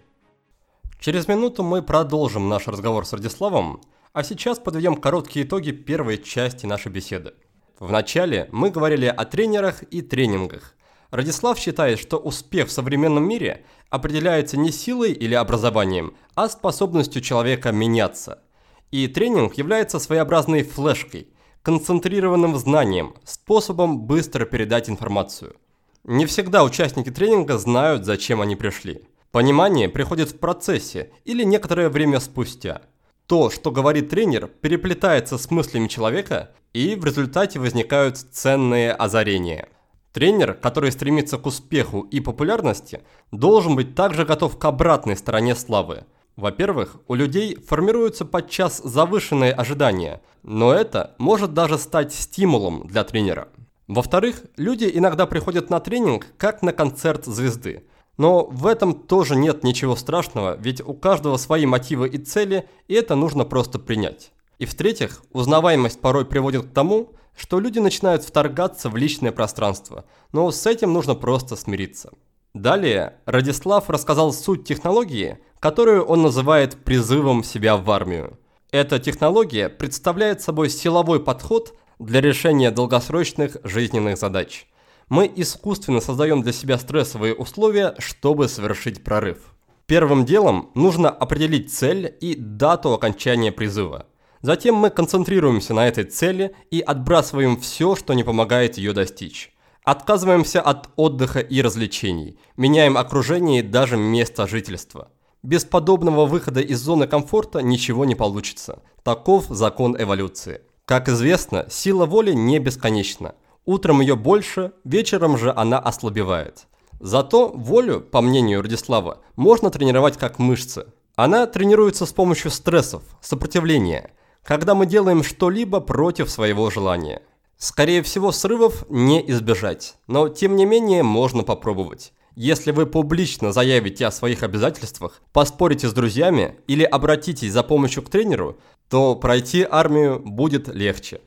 Через минуту мы продолжим наш разговор с Радиславом, а сейчас подведем короткие итоги первой части нашей беседы. В начале мы говорили о тренерах и тренингах. Радислав считает, что успех в современном мире определяется не силой или образованием, а способностью человека меняться – и тренинг является своеобразной флешкой, концентрированным знанием, способом быстро передать информацию. Не всегда участники тренинга знают, зачем они пришли. Понимание приходит в процессе или некоторое время спустя. То, что говорит тренер, переплетается с мыслями человека, и в результате возникают ценные озарения. Тренер, который стремится к успеху и популярности, должен быть также готов к обратной стороне славы. Во-первых, у людей формируются подчас завышенные ожидания, но это может даже стать стимулом для тренера. Во-вторых, люди иногда приходят на тренинг как на концерт звезды – но в этом тоже нет ничего страшного, ведь у каждого свои мотивы и цели, и это нужно просто принять. И в-третьих, узнаваемость порой приводит к тому, что люди начинают вторгаться в личное пространство, но с этим нужно просто смириться. Далее Радислав рассказал суть технологии, которую он называет призывом себя в армию. Эта технология представляет собой силовой подход для решения долгосрочных жизненных задач – мы искусственно создаем для себя стрессовые условия, чтобы совершить прорыв. Первым делом нужно определить цель и дату окончания призыва. Затем мы концентрируемся на этой цели и отбрасываем все, что не помогает ее достичь. Отказываемся от отдыха и развлечений, меняем окружение и даже место жительства. Без подобного выхода из зоны комфорта ничего не получится. Таков закон эволюции. Как известно, сила воли не бесконечна. Утром ее больше, вечером же она ослабевает. Зато волю, по мнению Радислава, можно тренировать как мышцы. Она тренируется с помощью стрессов, сопротивления, когда мы делаем что-либо против своего желания. Скорее всего, срывов не избежать, но тем не менее можно попробовать. Если вы публично заявите о своих обязательствах, поспорите с друзьями или обратитесь за помощью к тренеру, то пройти армию будет легче.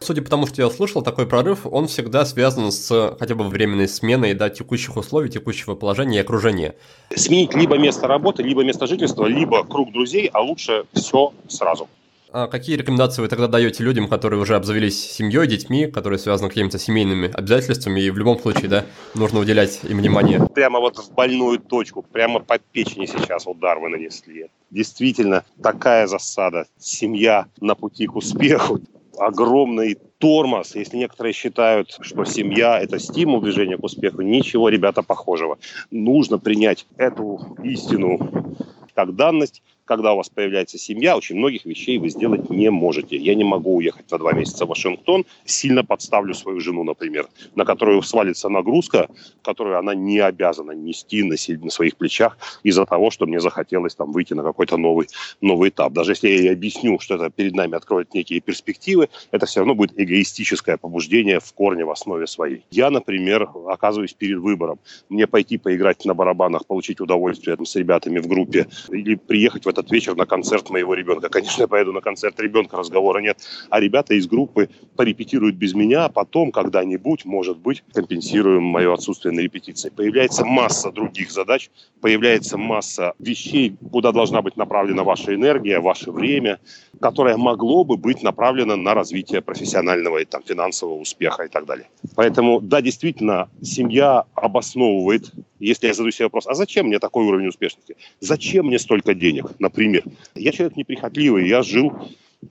Судя по тому, что я слышал, такой прорыв, он всегда связан с хотя бы временной сменой да, текущих условий, текущего положения и окружения. Сменить либо место работы, либо место жительства, либо круг друзей, а лучше все сразу. А какие рекомендации вы тогда даете людям, которые уже обзавелись семьей, детьми, которые связаны какими-то семейными обязательствами, и в любом случае, да, нужно уделять им внимание? Прямо вот в больную точку, прямо по печени сейчас удар вы нанесли. Действительно, такая засада. Семья на пути к успеху огромный тормоз. Если некоторые считают, что семья – это стимул движения к успеху, ничего, ребята, похожего. Нужно принять эту истину как данность, когда у вас появляется семья, очень многих вещей вы сделать не можете. Я не могу уехать на два месяца в Вашингтон, сильно подставлю свою жену, например, на которую свалится нагрузка, которую она не обязана нести на, на своих плечах из-за того, что мне захотелось там выйти на какой-то новый, новый этап. Даже если я ей объясню, что это перед нами откроет некие перспективы, это все равно будет эгоистическое побуждение в корне, в основе своей. Я, например, оказываюсь перед выбором. Мне пойти поиграть на барабанах, получить удовольствие с ребятами в группе или приехать в этот вечер на концерт моего ребенка. Конечно, я поеду на концерт ребенка, разговора нет. А ребята из группы порепетируют без меня, а потом когда-нибудь, может быть, компенсируем мое отсутствие на репетиции. Появляется масса других задач, появляется масса вещей, куда должна быть направлена ваша энергия, ваше время, которое могло бы быть направлено на развитие профессионального и там, финансового успеха и так далее. Поэтому, да, действительно, семья обосновывает, если я задаю себе вопрос, а зачем мне такой уровень успешности? Зачем мне столько денег, например? Я человек неприхотливый, я жил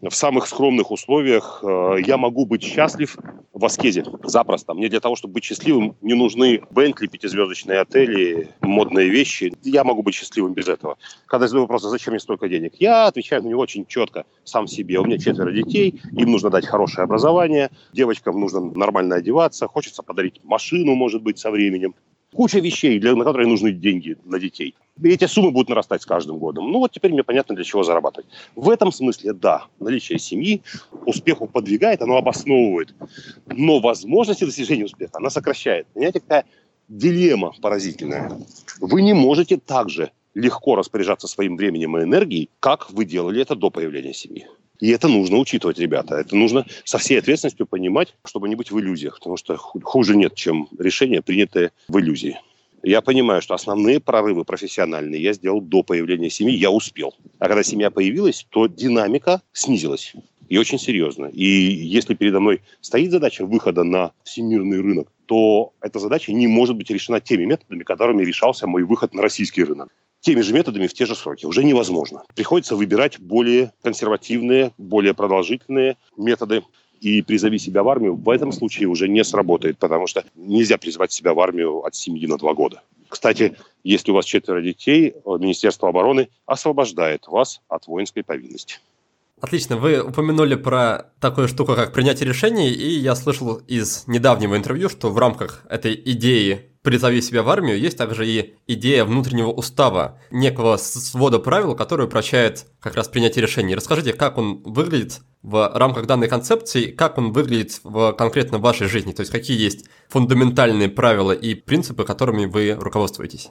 в самых скромных условиях э, я могу быть счастлив в аскезе запросто. Мне для того, чтобы быть счастливым, не нужны Бентли, пятизвездочные отели, модные вещи. Я могу быть счастливым без этого. Когда задаю вопрос, а зачем мне столько денег, я отвечаю на него очень четко сам себе. У меня четверо детей, им нужно дать хорошее образование, девочкам нужно нормально одеваться, хочется подарить машину, может быть, со временем куча вещей, для, на которые нужны деньги на детей. И эти суммы будут нарастать с каждым годом. Ну вот теперь мне понятно, для чего зарабатывать. В этом смысле, да, наличие семьи успеху подвигает, оно обосновывает. Но возможности достижения успеха она сокращает. Понимаете, какая дилемма поразительная. Вы не можете также легко распоряжаться своим временем и энергией, как вы делали это до появления семьи. И это нужно учитывать, ребята. Это нужно со всей ответственностью понимать, чтобы не быть в иллюзиях. Потому что хуже нет, чем решение, принятое в иллюзии. Я понимаю, что основные прорывы профессиональные я сделал до появления семьи, я успел. А когда семья появилась, то динамика снизилась. И очень серьезно. И если передо мной стоит задача выхода на всемирный рынок, то эта задача не может быть решена теми методами, которыми решался мой выход на российский рынок теми же методами в те же сроки. Уже невозможно. Приходится выбирать более консервативные, более продолжительные методы. и «Призови себя в армию» в этом случае уже не сработает, потому что нельзя призвать себя в армию от семьи на два года. Кстати, если у вас четверо детей, Министерство обороны освобождает вас от воинской повинности. Отлично, вы упомянули про такую штуку, как принятие решений, и я слышал из недавнего интервью, что в рамках этой идеи «призови себя в армию» есть также и идея внутреннего устава, некого свода правил, который упрощает как раз принятие решений. Расскажите, как он выглядит в рамках данной концепции, как он выглядит в конкретно вашей жизни, то есть какие есть фундаментальные правила и принципы, которыми вы руководствуетесь?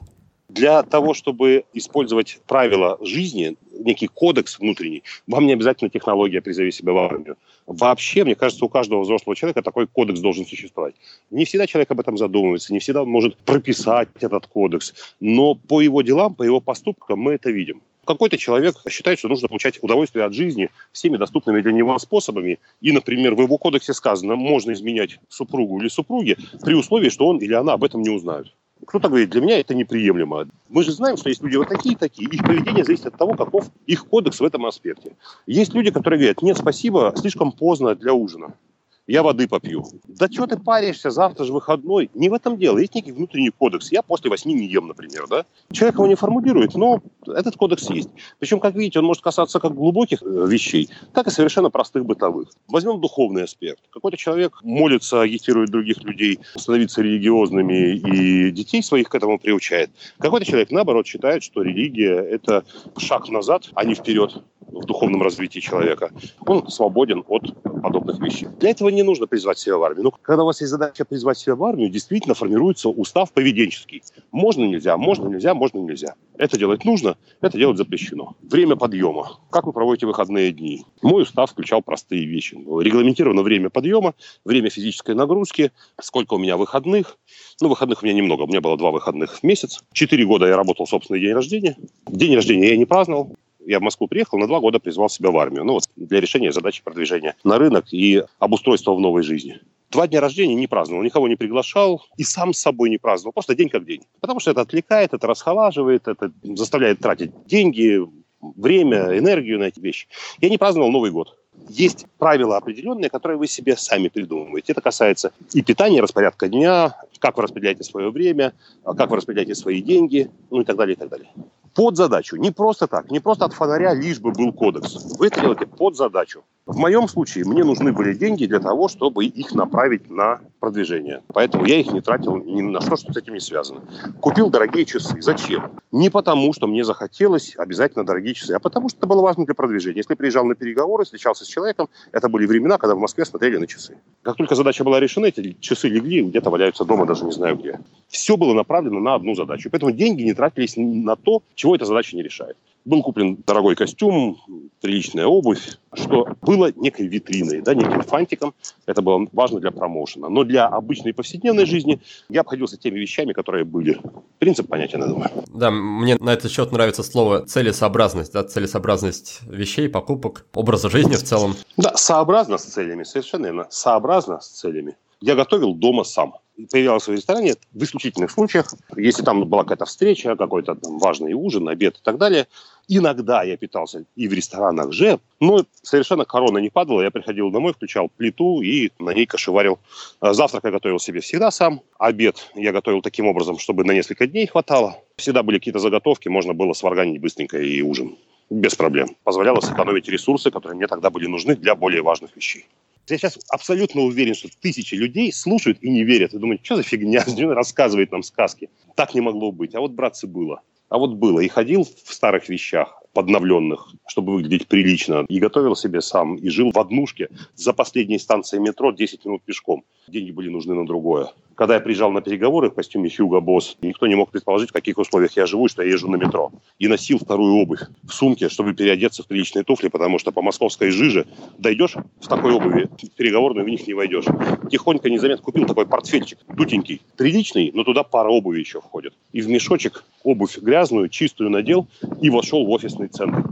Для того, чтобы использовать правила жизни, некий кодекс внутренний, вам не обязательно технология «призови себя в армию». Вообще, мне кажется, у каждого взрослого человека такой кодекс должен существовать. Не всегда человек об этом задумывается, не всегда он может прописать этот кодекс, но по его делам, по его поступкам мы это видим. Какой-то человек считает, что нужно получать удовольствие от жизни всеми доступными для него способами. И, например, в его кодексе сказано, можно изменять супругу или супруге при условии, что он или она об этом не узнают. Кто-то говорит, для меня это неприемлемо. Мы же знаем, что есть люди вот такие такие. Их поведение зависит от того, каков их кодекс в этом аспекте. Есть люди, которые говорят, нет, спасибо, слишком поздно для ужина я воды попью. Да что ты паришься, завтра же выходной. Не в этом дело. Есть некий внутренний кодекс. Я после восьми не ем, например. Да? Человек его не формулирует, но этот кодекс есть. Причем, как видите, он может касаться как глубоких э, вещей, так и совершенно простых бытовых. Возьмем духовный аспект. Какой-то человек молится, агитирует других людей становиться религиозными и детей своих к этому приучает. Какой-то человек, наоборот, считает, что религия – это шаг назад, а не вперед в духовном развитии человека, он свободен от подобных вещей. Для этого не нужно призвать себя в армию. Но когда у вас есть задача призвать себя в армию, действительно формируется устав поведенческий. Можно, нельзя, можно, нельзя, можно, нельзя. Это делать нужно, это делать запрещено. Время подъема. Как вы проводите выходные дни? Мой устав включал простые вещи. Регламентировано время подъема, время физической нагрузки, сколько у меня выходных. Ну, выходных у меня немного, у меня было два выходных в месяц. Четыре года я работал собственный день рождения. День рождения я не праздновал я в Москву приехал, на два года призвал себя в армию. Ну, вот для решения задачи продвижения на рынок и обустройства в новой жизни. Два дня рождения не праздновал, никого не приглашал и сам с собой не праздновал. Просто день как день. Потому что это отвлекает, это расхолаживает, это заставляет тратить деньги, время, энергию на эти вещи. Я не праздновал Новый год. Есть правила определенные, которые вы себе сами придумываете. Это касается и питания, распорядка дня, как вы распределяете свое время, как вы распределяете свои деньги, ну и так далее, и так далее под задачу. Не просто так, не просто от фонаря, лишь бы был кодекс. Вы это делаете под задачу. В моем случае мне нужны были деньги для того, чтобы их направить на продвижение. Поэтому я их не тратил ни на что, что с этим не связано. Купил дорогие часы. Зачем? Не потому, что мне захотелось обязательно дорогие часы, а потому, что это было важно для продвижения. Если приезжал на переговоры, встречался с человеком, это были времена, когда в Москве смотрели на часы. Как только задача была решена, эти часы легли, где-то валяются дома, даже не знаю где. Все было направлено на одну задачу. Поэтому деньги не тратились на то, чего эта задача не решает. Был куплен дорогой костюм, приличная обувь, что было некой витриной, да, неким фантиком. Это было важно для промоушена. Но для обычной повседневной жизни я обходился теми вещами, которые были. Принцип понятен, я думаю. Да, мне на этот счет нравится слово целесообразность, да, целесообразность вещей, покупок, образа жизни в целом. Да, сообразно с целями, совершенно верно. Сообразно с целями. Я готовил дома сам появлялся в ресторане в исключительных случаях, если там была какая-то встреча, какой-то там важный ужин, обед и так далее. Иногда я питался и в ресторанах же, но совершенно корона не падала. Я приходил домой, включал плиту и на ней кошеварил. А завтрак я готовил себе всегда сам. Обед я готовил таким образом, чтобы на несколько дней хватало. Всегда были какие-то заготовки, можно было сварганить быстренько и ужин без проблем. Позволяло сэкономить ресурсы, которые мне тогда были нужны для более важных вещей. Я сейчас абсолютно уверен, что тысячи людей слушают и не верят. И думают, что за фигня, рассказывает нам сказки. Так не могло быть. А вот, братцы, было. А вот было. И ходил в старых вещах подновленных, чтобы выглядеть прилично. И готовил себе сам. И жил в однушке за последней станцией метро 10 минут пешком. Деньги были нужны на другое. Когда я приезжал на переговоры в костюме Хьюго Босс, никто не мог предположить, в каких условиях я живу, что я езжу на метро. И носил вторую обувь в сумке, чтобы переодеться в приличные туфли, потому что по московской жиже дойдешь в такой обуви, в переговорную в них не войдешь. Тихонько, незаметно купил такой портфельчик, дутенький, приличный, но туда пара обуви еще входит. И в мешочек обувь грязную, чистую надел и вошел в офисный центр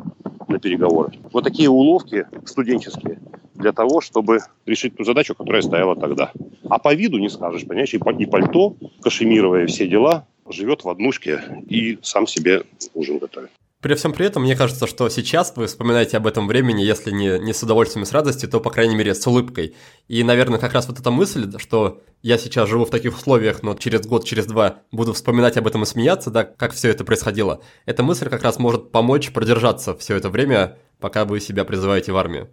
на переговоры. Вот такие уловки студенческие для того, чтобы решить ту задачу, которая стояла тогда. А по виду не скажешь, понимаешь, и пальто, кашемировое все дела, живет в однушке и сам себе ужин готовит. При всем при этом, мне кажется, что сейчас вы вспоминаете об этом времени, если не, не с удовольствием и с радостью, то, по крайней мере, с улыбкой. И, наверное, как раз вот эта мысль, что я сейчас живу в таких условиях, но через год, через два буду вспоминать об этом и смеяться, да, как все это происходило, эта мысль как раз может помочь продержаться все это время, пока вы себя призываете в армию.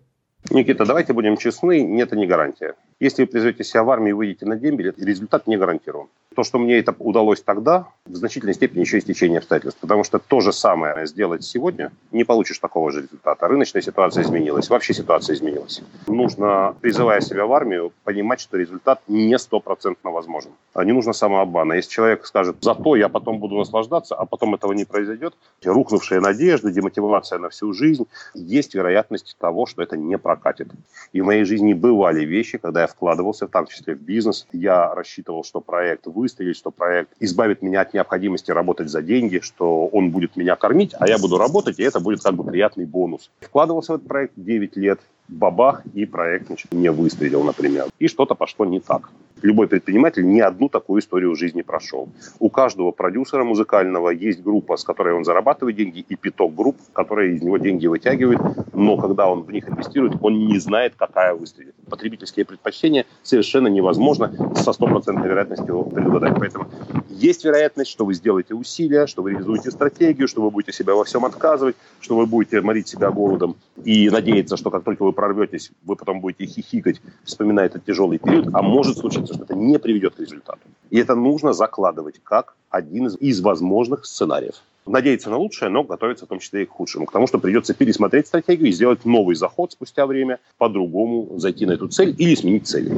Никита, давайте будем честны, нет, это не гарантия. Если вы призовете себя в армию и выйдете на дембель, результат не гарантирован. То, что мне это удалось тогда, в значительной степени еще и стечение обстоятельств. Потому что то же самое сделать сегодня, не получишь такого же результата. Рыночная ситуация изменилась, вообще ситуация изменилась. Нужно, призывая себя в армию, понимать, что результат не стопроцентно возможен. А не нужно самообмана. Если человек скажет, зато я потом буду наслаждаться, а потом этого не произойдет, рухнувшая надежда, демотивация на всю жизнь, есть вероятность того, что это не прокатит. И в моей жизни бывали вещи, когда я вкладывался, в том числе в бизнес, я рассчитывал, что проект вы выстрелить, что проект избавит меня от необходимости работать за деньги, что он будет меня кормить, а я буду работать, и это будет как бы приятный бонус. Вкладывался в этот проект 9 лет, бабах, и проект значит, не выстрелил, например. И что-то пошло не так. Любой предприниматель не одну такую историю в жизни прошел. У каждого продюсера музыкального есть группа, с которой он зарабатывает деньги, и пяток групп, которые из него деньги вытягивают, но когда он в них инвестирует, он не знает, какая выстрелит. Потребительские предпочтения совершенно невозможно со стопроцентной вероятностью предугадать. Поэтому есть вероятность, что вы сделаете усилия, что вы реализуете стратегию, что вы будете себя во всем отказывать, что вы будете морить себя голодом и надеяться, что как только вы прорветесь, вы потом будете хихикать, вспоминая этот тяжелый период, а может случиться, что это не приведет к результату. И это нужно закладывать как один из, из возможных сценариев. Надеяться на лучшее, но готовиться в том числе и к худшему. К тому, что придется пересмотреть стратегию и сделать новый заход спустя время, по-другому зайти на эту цель или сменить цель.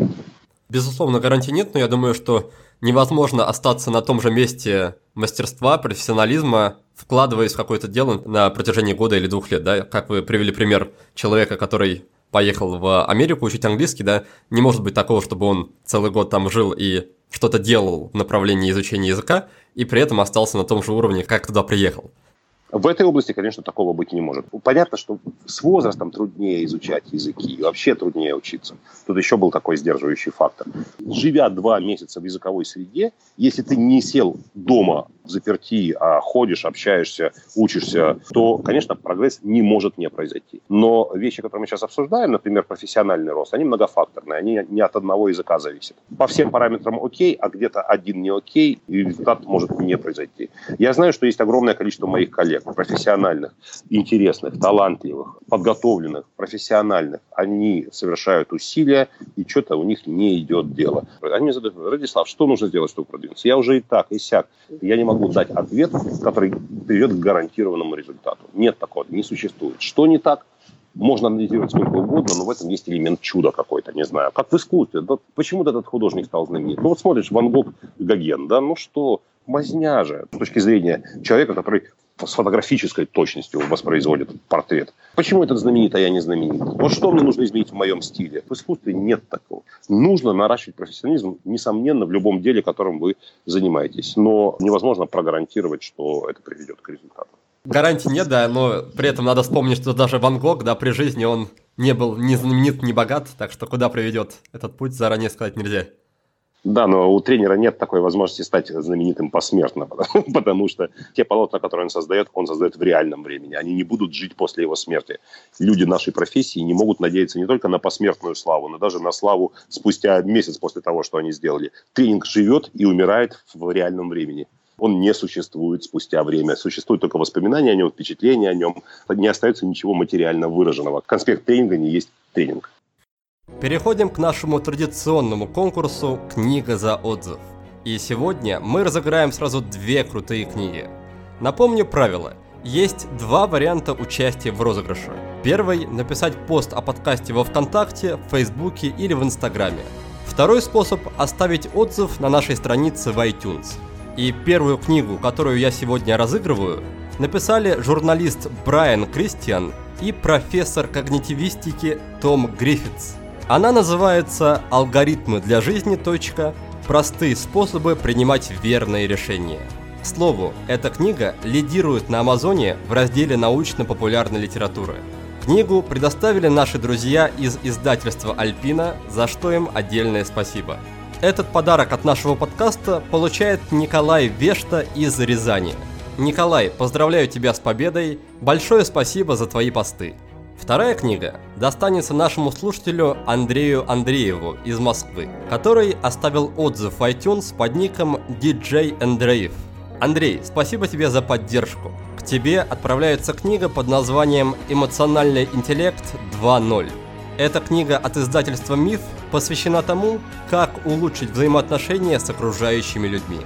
Безусловно, гарантий нет, но я думаю, что невозможно остаться на том же месте мастерства, профессионализма, вкладываясь в какое-то дело на протяжении года или двух лет, да, как вы привели пример человека, который поехал в Америку учить английский, да, не может быть такого, чтобы он целый год там жил и что-то делал в направлении изучения языка, и при этом остался на том же уровне, как туда приехал. В этой области, конечно, такого быть не может. Понятно, что с возрастом труднее изучать языки, и вообще труднее учиться. Тут еще был такой сдерживающий фактор. Живя два месяца в языковой среде, если ты не сел дома заперти, а ходишь, общаешься, учишься, то, конечно, прогресс не может не произойти. Но вещи, которые мы сейчас обсуждаем, например, профессиональный рост, они многофакторные, они не от одного языка зависят. По всем параметрам окей, а где-то один не окей, и результат может не произойти. Я знаю, что есть огромное количество моих коллег, профессиональных, интересных, талантливых, подготовленных, профессиональных, они совершают усилия, и что-то у них не идет дело. Они задают, Радислав, что нужно сделать, чтобы продвинуться? Я уже и так, и сяк. Я не могу дать ответ, который приведет к гарантированному результату. Нет такого, не существует. Что не так? можно анализировать сколько угодно, но в этом есть элемент чуда какой-то, не знаю. Как в искусстве. Да, почему этот художник стал знаменит? Ну вот смотришь, Ван Гог, Гоген, да, ну что, мазня же. С точки зрения человека, который с фотографической точностью воспроизводит портрет. Почему этот знаменит, а я не знаменит? Вот что мне нужно изменить в моем стиле? В искусстве нет такого. Нужно наращивать профессионализм, несомненно, в любом деле, которым вы занимаетесь. Но невозможно прогарантировать, что это приведет к результату. Гарантий нет, да, но при этом надо вспомнить, что даже Ван Гог, да, при жизни он не был ни знаменит, ни богат, так что куда приведет этот путь, заранее сказать нельзя. Да, но у тренера нет такой возможности стать знаменитым посмертно, потому, что те полотна, которые он создает, он создает в реальном времени. Они не будут жить после его смерти. Люди нашей профессии не могут надеяться не только на посмертную славу, но даже на славу спустя месяц после того, что они сделали. Тренинг живет и умирает в реальном времени. Он не существует спустя время. Существуют только воспоминания о нем, впечатления о нем. Не остается ничего материально выраженного. Конспект тренинга не есть тренинг. Переходим к нашему традиционному конкурсу «Книга за отзыв». И сегодня мы разыграем сразу две крутые книги. Напомню правила. Есть два варианта участия в розыгрыше. Первый – написать пост о подкасте во Вконтакте, в Фейсбуке или в Инстаграме. Второй способ – оставить отзыв на нашей странице в iTunes. И первую книгу, которую я сегодня разыгрываю, написали журналист Брайан Кристиан и профессор когнитивистики Том Гриффитс. Она называется «Алгоритмы для жизни. Простые способы принимать верные решения». К слову, эта книга лидирует на Амазоне в разделе научно-популярной литературы. Книгу предоставили наши друзья из издательства «Альпина», за что им отдельное спасибо. Этот подарок от нашего подкаста получает Николай Вешта из Рязани. Николай, поздравляю тебя с победой. Большое спасибо за твои посты. Вторая книга достанется нашему слушателю Андрею Андрееву из Москвы, который оставил отзыв в iTunes под ником DJ Андреев. Андрей, спасибо тебе за поддержку. К тебе отправляется книга под названием «Эмоциональный интеллект 2.0». Эта книга от издательства «Миф» посвящена тому, как улучшить взаимоотношения с окружающими людьми.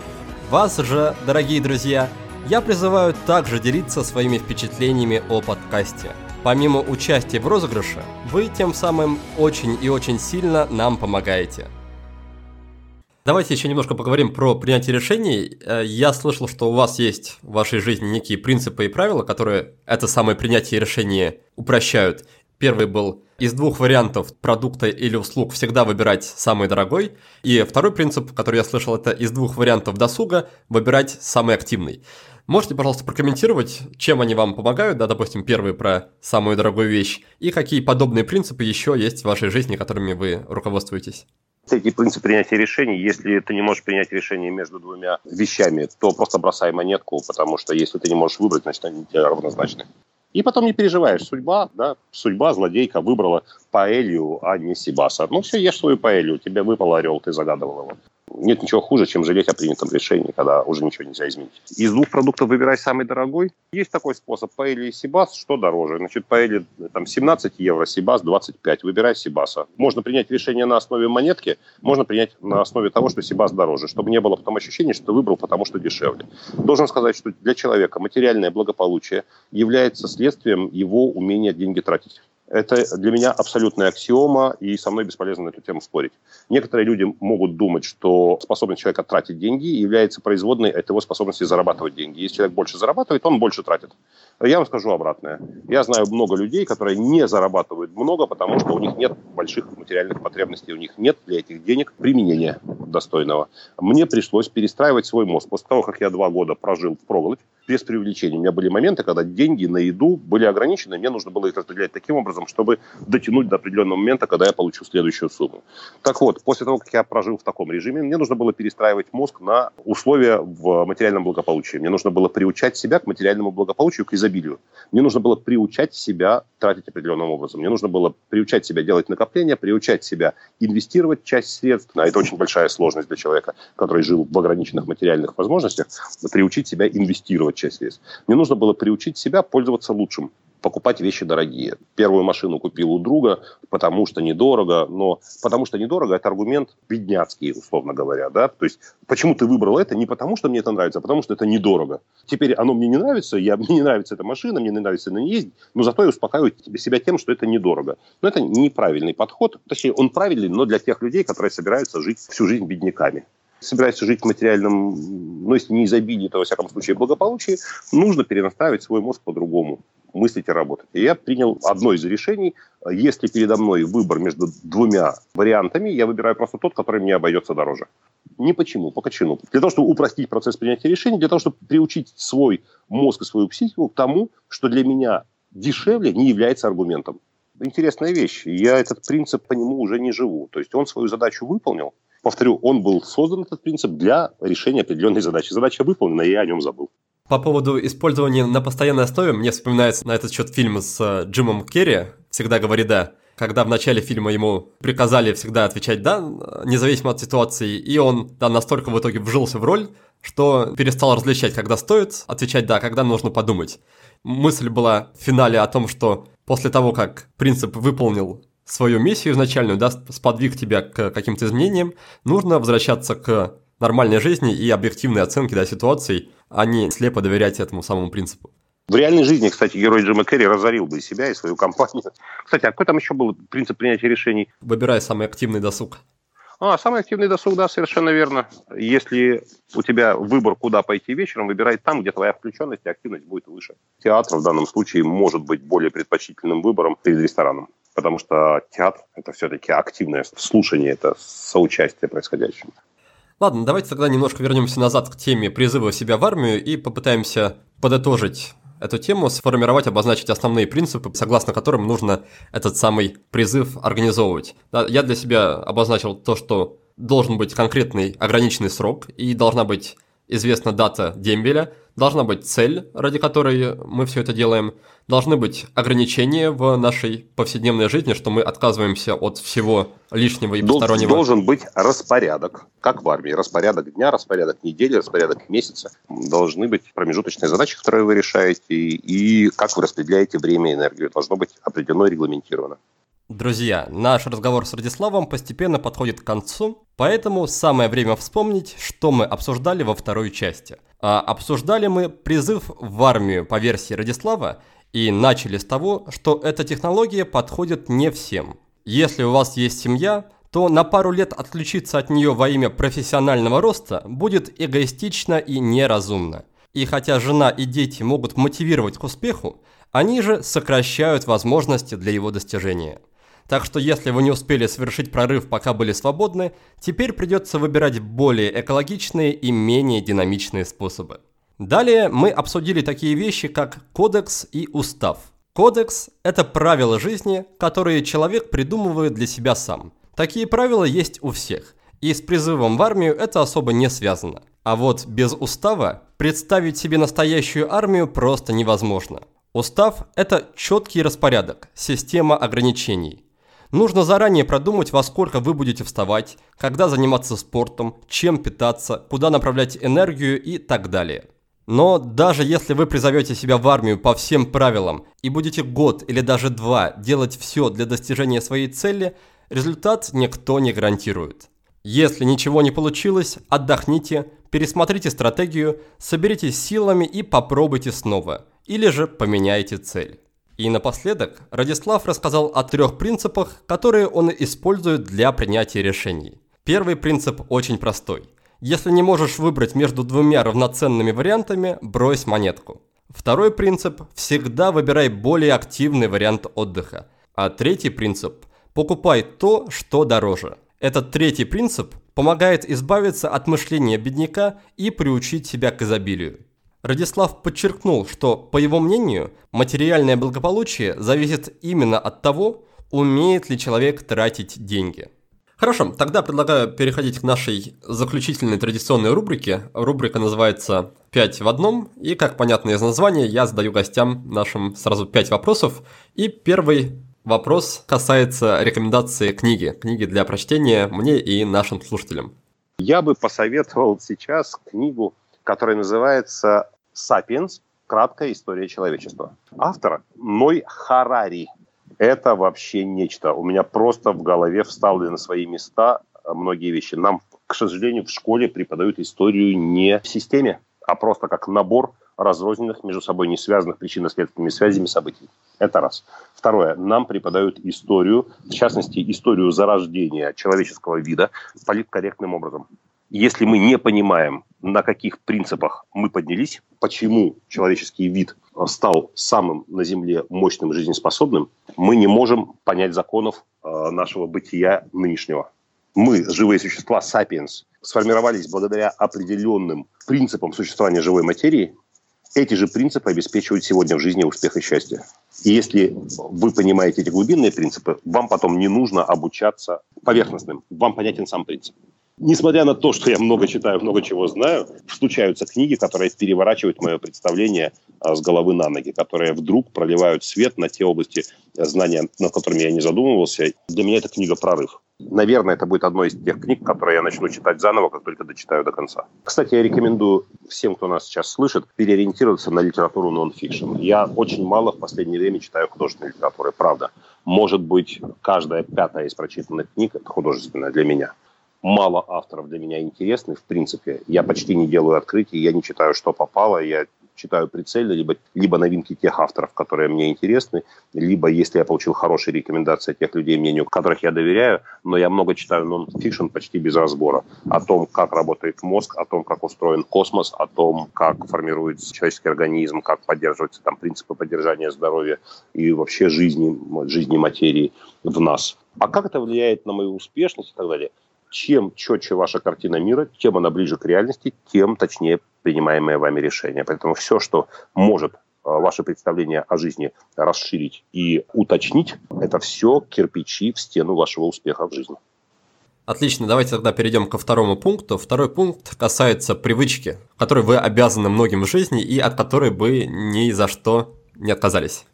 Вас же, дорогие друзья, я призываю также делиться своими впечатлениями о подкасте. Помимо участия в розыгрыше, вы тем самым очень и очень сильно нам помогаете. Давайте еще немножко поговорим про принятие решений. Э, я слышал, что у вас есть в вашей жизни некие принципы и правила, которые это самое принятие решения упрощают. Первый был из двух вариантов продукта или услуг всегда выбирать самый дорогой. И второй принцип, который я слышал, это из двух вариантов досуга выбирать самый активный. Можете, пожалуйста, прокомментировать, чем они вам помогают, да, допустим, первый про самую дорогую вещь, и какие подобные принципы еще есть в вашей жизни, которыми вы руководствуетесь? Третий принцип принятия решений. Если ты не можешь принять решение между двумя вещами, то просто бросай монетку, потому что если ты не можешь выбрать, значит, они тебе равнозначны. И потом не переживаешь. Судьба, да, судьба злодейка выбрала паэлью, а не Сибаса. Ну все, ешь свою паэлью, тебе выпал орел, ты загадывал его нет ничего хуже, чем жалеть о принятом решении, когда уже ничего нельзя изменить. Из двух продуктов выбирай самый дорогой. Есть такой способ. Паэли и Сибас, что дороже? Значит, Паэли там 17 евро, Сибас 25. Выбирай Сибаса. Можно принять решение на основе монетки, можно принять на основе того, что Сибас дороже, чтобы не было потом ощущения, что ты выбрал потому, что дешевле. Должен сказать, что для человека материальное благополучие является следствием его умения деньги тратить. Это для меня абсолютная аксиома, и со мной бесполезно на эту тему спорить. Некоторые люди могут думать, что способность человека тратить деньги является производной от его способности зарабатывать деньги. Если человек больше зарабатывает, он больше тратит. Я вам скажу обратное. Я знаю много людей, которые не зарабатывают много, потому что у них нет больших материальных потребностей, у них нет для этих денег применения достойного. Мне пришлось перестраивать свой мозг. После того, как я два года прожил в проволоке, без преувеличения. У меня были моменты, когда деньги на еду были ограничены, мне нужно было их распределять таким образом, чтобы дотянуть до определенного момента, когда я получу следующую сумму. Так вот, после того, как я прожил в таком режиме, мне нужно было перестраивать мозг на условия в материальном благополучии. Мне нужно было приучать себя к материальному благополучию, к изобилию. Мне нужно было приучать себя тратить определенным образом. Мне нужно было приучать себя делать накопления, приучать себя инвестировать часть средств. А это очень большая сложность для человека, который жил в ограниченных материальных возможностях, приучить себя инвестировать часть средств. Мне нужно было приучить себя пользоваться лучшим покупать вещи дорогие. Первую машину купил у друга, потому что недорого, но потому что недорого – это аргумент бедняцкий, условно говоря. Да? То есть, почему ты выбрал это? Не потому, что мне это нравится, а потому, что это недорого. Теперь оно мне не нравится, я, мне не нравится эта машина, мне не нравится на ней ездить, но зато я успокаиваю себя тем, что это недорого. Но это неправильный подход. Точнее, он правильный, но для тех людей, которые собираются жить всю жизнь бедняками собирается жить в материальном, ну, если не изобилии, то, во всяком случае, благополучии, нужно перенастраивать свой мозг по-другому мыслить и работать. И я принял одно из решений. Если передо мной выбор между двумя вариантами, я выбираю просто тот, который мне обойдется дороже. Не почему, по качину. Для того, чтобы упростить процесс принятия решений, для того, чтобы приучить свой мозг и свою психику к тому, что для меня дешевле не является аргументом. Интересная вещь. Я этот принцип по нему уже не живу. То есть он свою задачу выполнил. Повторю, он был создан, этот принцип, для решения определенной задачи. Задача выполнена, и я о нем забыл. По поводу использования на постоянной основе, мне вспоминается на этот счет фильм с э, Джимом Керри «Всегда говори да», когда в начале фильма ему приказали всегда отвечать «да», независимо от ситуации, и он да, настолько в итоге вжился в роль, что перестал различать, когда стоит отвечать «да», а когда нужно подумать. Мысль была в финале о том, что после того, как принцип выполнил свою миссию изначальную, да, сподвиг тебя к каким-то изменениям, нужно возвращаться к нормальной жизни и объективной оценки да, ситуаций, а не слепо доверять этому самому принципу. В реальной жизни, кстати, герой Джима Керри разорил бы и себя, и свою компанию. Кстати, а какой там еще был принцип принятия решений? Выбирай самый активный досуг. А, самый активный досуг, да, совершенно верно. Если у тебя выбор, куда пойти вечером, выбирай там, где твоя включенность и активность будет выше. Театр в данном случае может быть более предпочтительным выбором перед рестораном. Потому что театр – это все-таки активное слушание, это соучастие происходящему. Ладно, давайте тогда немножко вернемся назад к теме призыва себя в армию и попытаемся подытожить эту тему, сформировать, обозначить основные принципы, согласно которым нужно этот самый призыв организовывать. Я для себя обозначил то, что должен быть конкретный ограниченный срок и должна быть известна дата дембеля, Должна быть цель, ради которой мы все это делаем. Должны быть ограничения в нашей повседневной жизни, что мы отказываемся от всего лишнего и постороннего. Должен быть распорядок, как в армии. Распорядок дня, распорядок недели, распорядок месяца. Должны быть промежуточные задачи, которые вы решаете, и как вы распределяете время и энергию. Должно быть определено и регламентировано. Друзья, наш разговор с Радиславом постепенно подходит к концу, поэтому самое время вспомнить, что мы обсуждали во второй части. А обсуждали мы призыв в армию по версии Радислава и начали с того, что эта технология подходит не всем. Если у вас есть семья, то на пару лет отключиться от нее во имя профессионального роста будет эгоистично и неразумно. И хотя жена и дети могут мотивировать к успеху, они же сокращают возможности для его достижения. Так что если вы не успели совершить прорыв, пока были свободны, теперь придется выбирать более экологичные и менее динамичные способы. Далее мы обсудили такие вещи, как кодекс и устав. Кодекс – это правила жизни, которые человек придумывает для себя сам. Такие правила есть у всех, и с призывом в армию это особо не связано. А вот без устава представить себе настоящую армию просто невозможно. Устав – это четкий распорядок, система ограничений. Нужно заранее продумать, во сколько вы будете вставать, когда заниматься спортом, чем питаться, куда направлять энергию и так далее. Но даже если вы призовете себя в армию по всем правилам и будете год или даже два делать все для достижения своей цели, результат никто не гарантирует. Если ничего не получилось, отдохните, пересмотрите стратегию, соберитесь силами и попробуйте снова. Или же поменяйте цель. И напоследок Радислав рассказал о трех принципах, которые он использует для принятия решений. Первый принцип очень простой. Если не можешь выбрать между двумя равноценными вариантами, брось монетку. Второй принцип – всегда выбирай более активный вариант отдыха. А третий принцип – покупай то, что дороже. Этот третий принцип помогает избавиться от мышления бедняка и приучить себя к изобилию. Радислав подчеркнул, что, по его мнению, материальное благополучие зависит именно от того, умеет ли человек тратить деньги. Хорошо, тогда предлагаю переходить к нашей заключительной традиционной рубрике. Рубрика называется «5 в одном», и, как понятно из названия, я задаю гостям нашим сразу 5 вопросов. И первый вопрос касается рекомендации книги, книги для прочтения мне и нашим слушателям. Я бы посоветовал сейчас книгу, которая называется «Сапиенс. Краткая история человечества». Автор Ной Харари. Это вообще нечто. У меня просто в голове вставлены на свои места многие вещи. Нам, к сожалению, в школе преподают историю не в системе, а просто как набор разрозненных, между собой не связанных причинно-следственными связями событий. Это раз. Второе. Нам преподают историю, в частности, историю зарождения человеческого вида политкорректным образом если мы не понимаем, на каких принципах мы поднялись, почему человеческий вид стал самым на Земле мощным, жизнеспособным, мы не можем понять законов э, нашего бытия нынешнего. Мы, живые существа, сапиенс, сформировались благодаря определенным принципам существования живой материи. Эти же принципы обеспечивают сегодня в жизни успех и счастье. И если вы понимаете эти глубинные принципы, вам потом не нужно обучаться поверхностным. Вам понятен сам принцип. Несмотря на то, что я много читаю, много чего знаю, случаются книги, которые переворачивают мое представление а, с головы на ноги, которые вдруг проливают свет на те области знания, над которыми я не задумывался. Для меня эта книга «Прорыв». Наверное, это будет одной из тех книг, которые я начну читать заново, как только дочитаю до конца. Кстати, я рекомендую всем, кто нас сейчас слышит, переориентироваться на литературу нон-фикшн. Я очень мало в последнее время читаю художественной литературы, правда. Может быть, каждая пятая из прочитанных книг – это художественная для меня мало авторов для меня интересны, в принципе. Я почти не делаю открытий, я не читаю, что попало, я читаю прицельно, либо, либо новинки тех авторов, которые мне интересны, либо если я получил хорошие рекомендации от тех людей, мнению которых я доверяю, но я много читаю нон-фикшн почти без разбора. О том, как работает мозг, о том, как устроен космос, о том, как формируется человеческий организм, как поддерживаются там принципы поддержания здоровья и вообще жизни, жизни материи в нас. А как это влияет на мою успешность и так далее – чем четче ваша картина мира, тем она ближе к реальности, тем точнее принимаемое вами решение. Поэтому все, что может а, ваше представление о жизни расширить и уточнить, это все кирпичи в стену вашего успеха в жизни. Отлично, давайте тогда перейдем ко второму пункту. Второй пункт касается привычки, которой вы обязаны многим в жизни и от которой бы ни за что не отказались.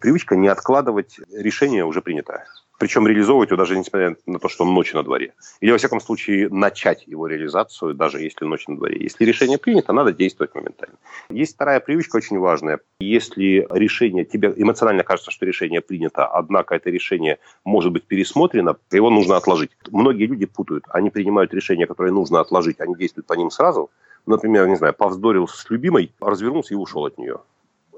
Привычка не откладывать решение уже принятое. Причем реализовывать его даже несмотря на то, что ночь на дворе. Или, во всяком случае, начать его реализацию, даже если ночь на дворе. Если решение принято, надо действовать моментально. Есть вторая привычка очень важная. Если решение, тебе эмоционально кажется, что решение принято, однако это решение может быть пересмотрено, его нужно отложить. Многие люди путают. Они принимают решение, которое нужно отложить, они действуют по ним сразу. Например, не знаю, повздорил с любимой, развернулся и ушел от нее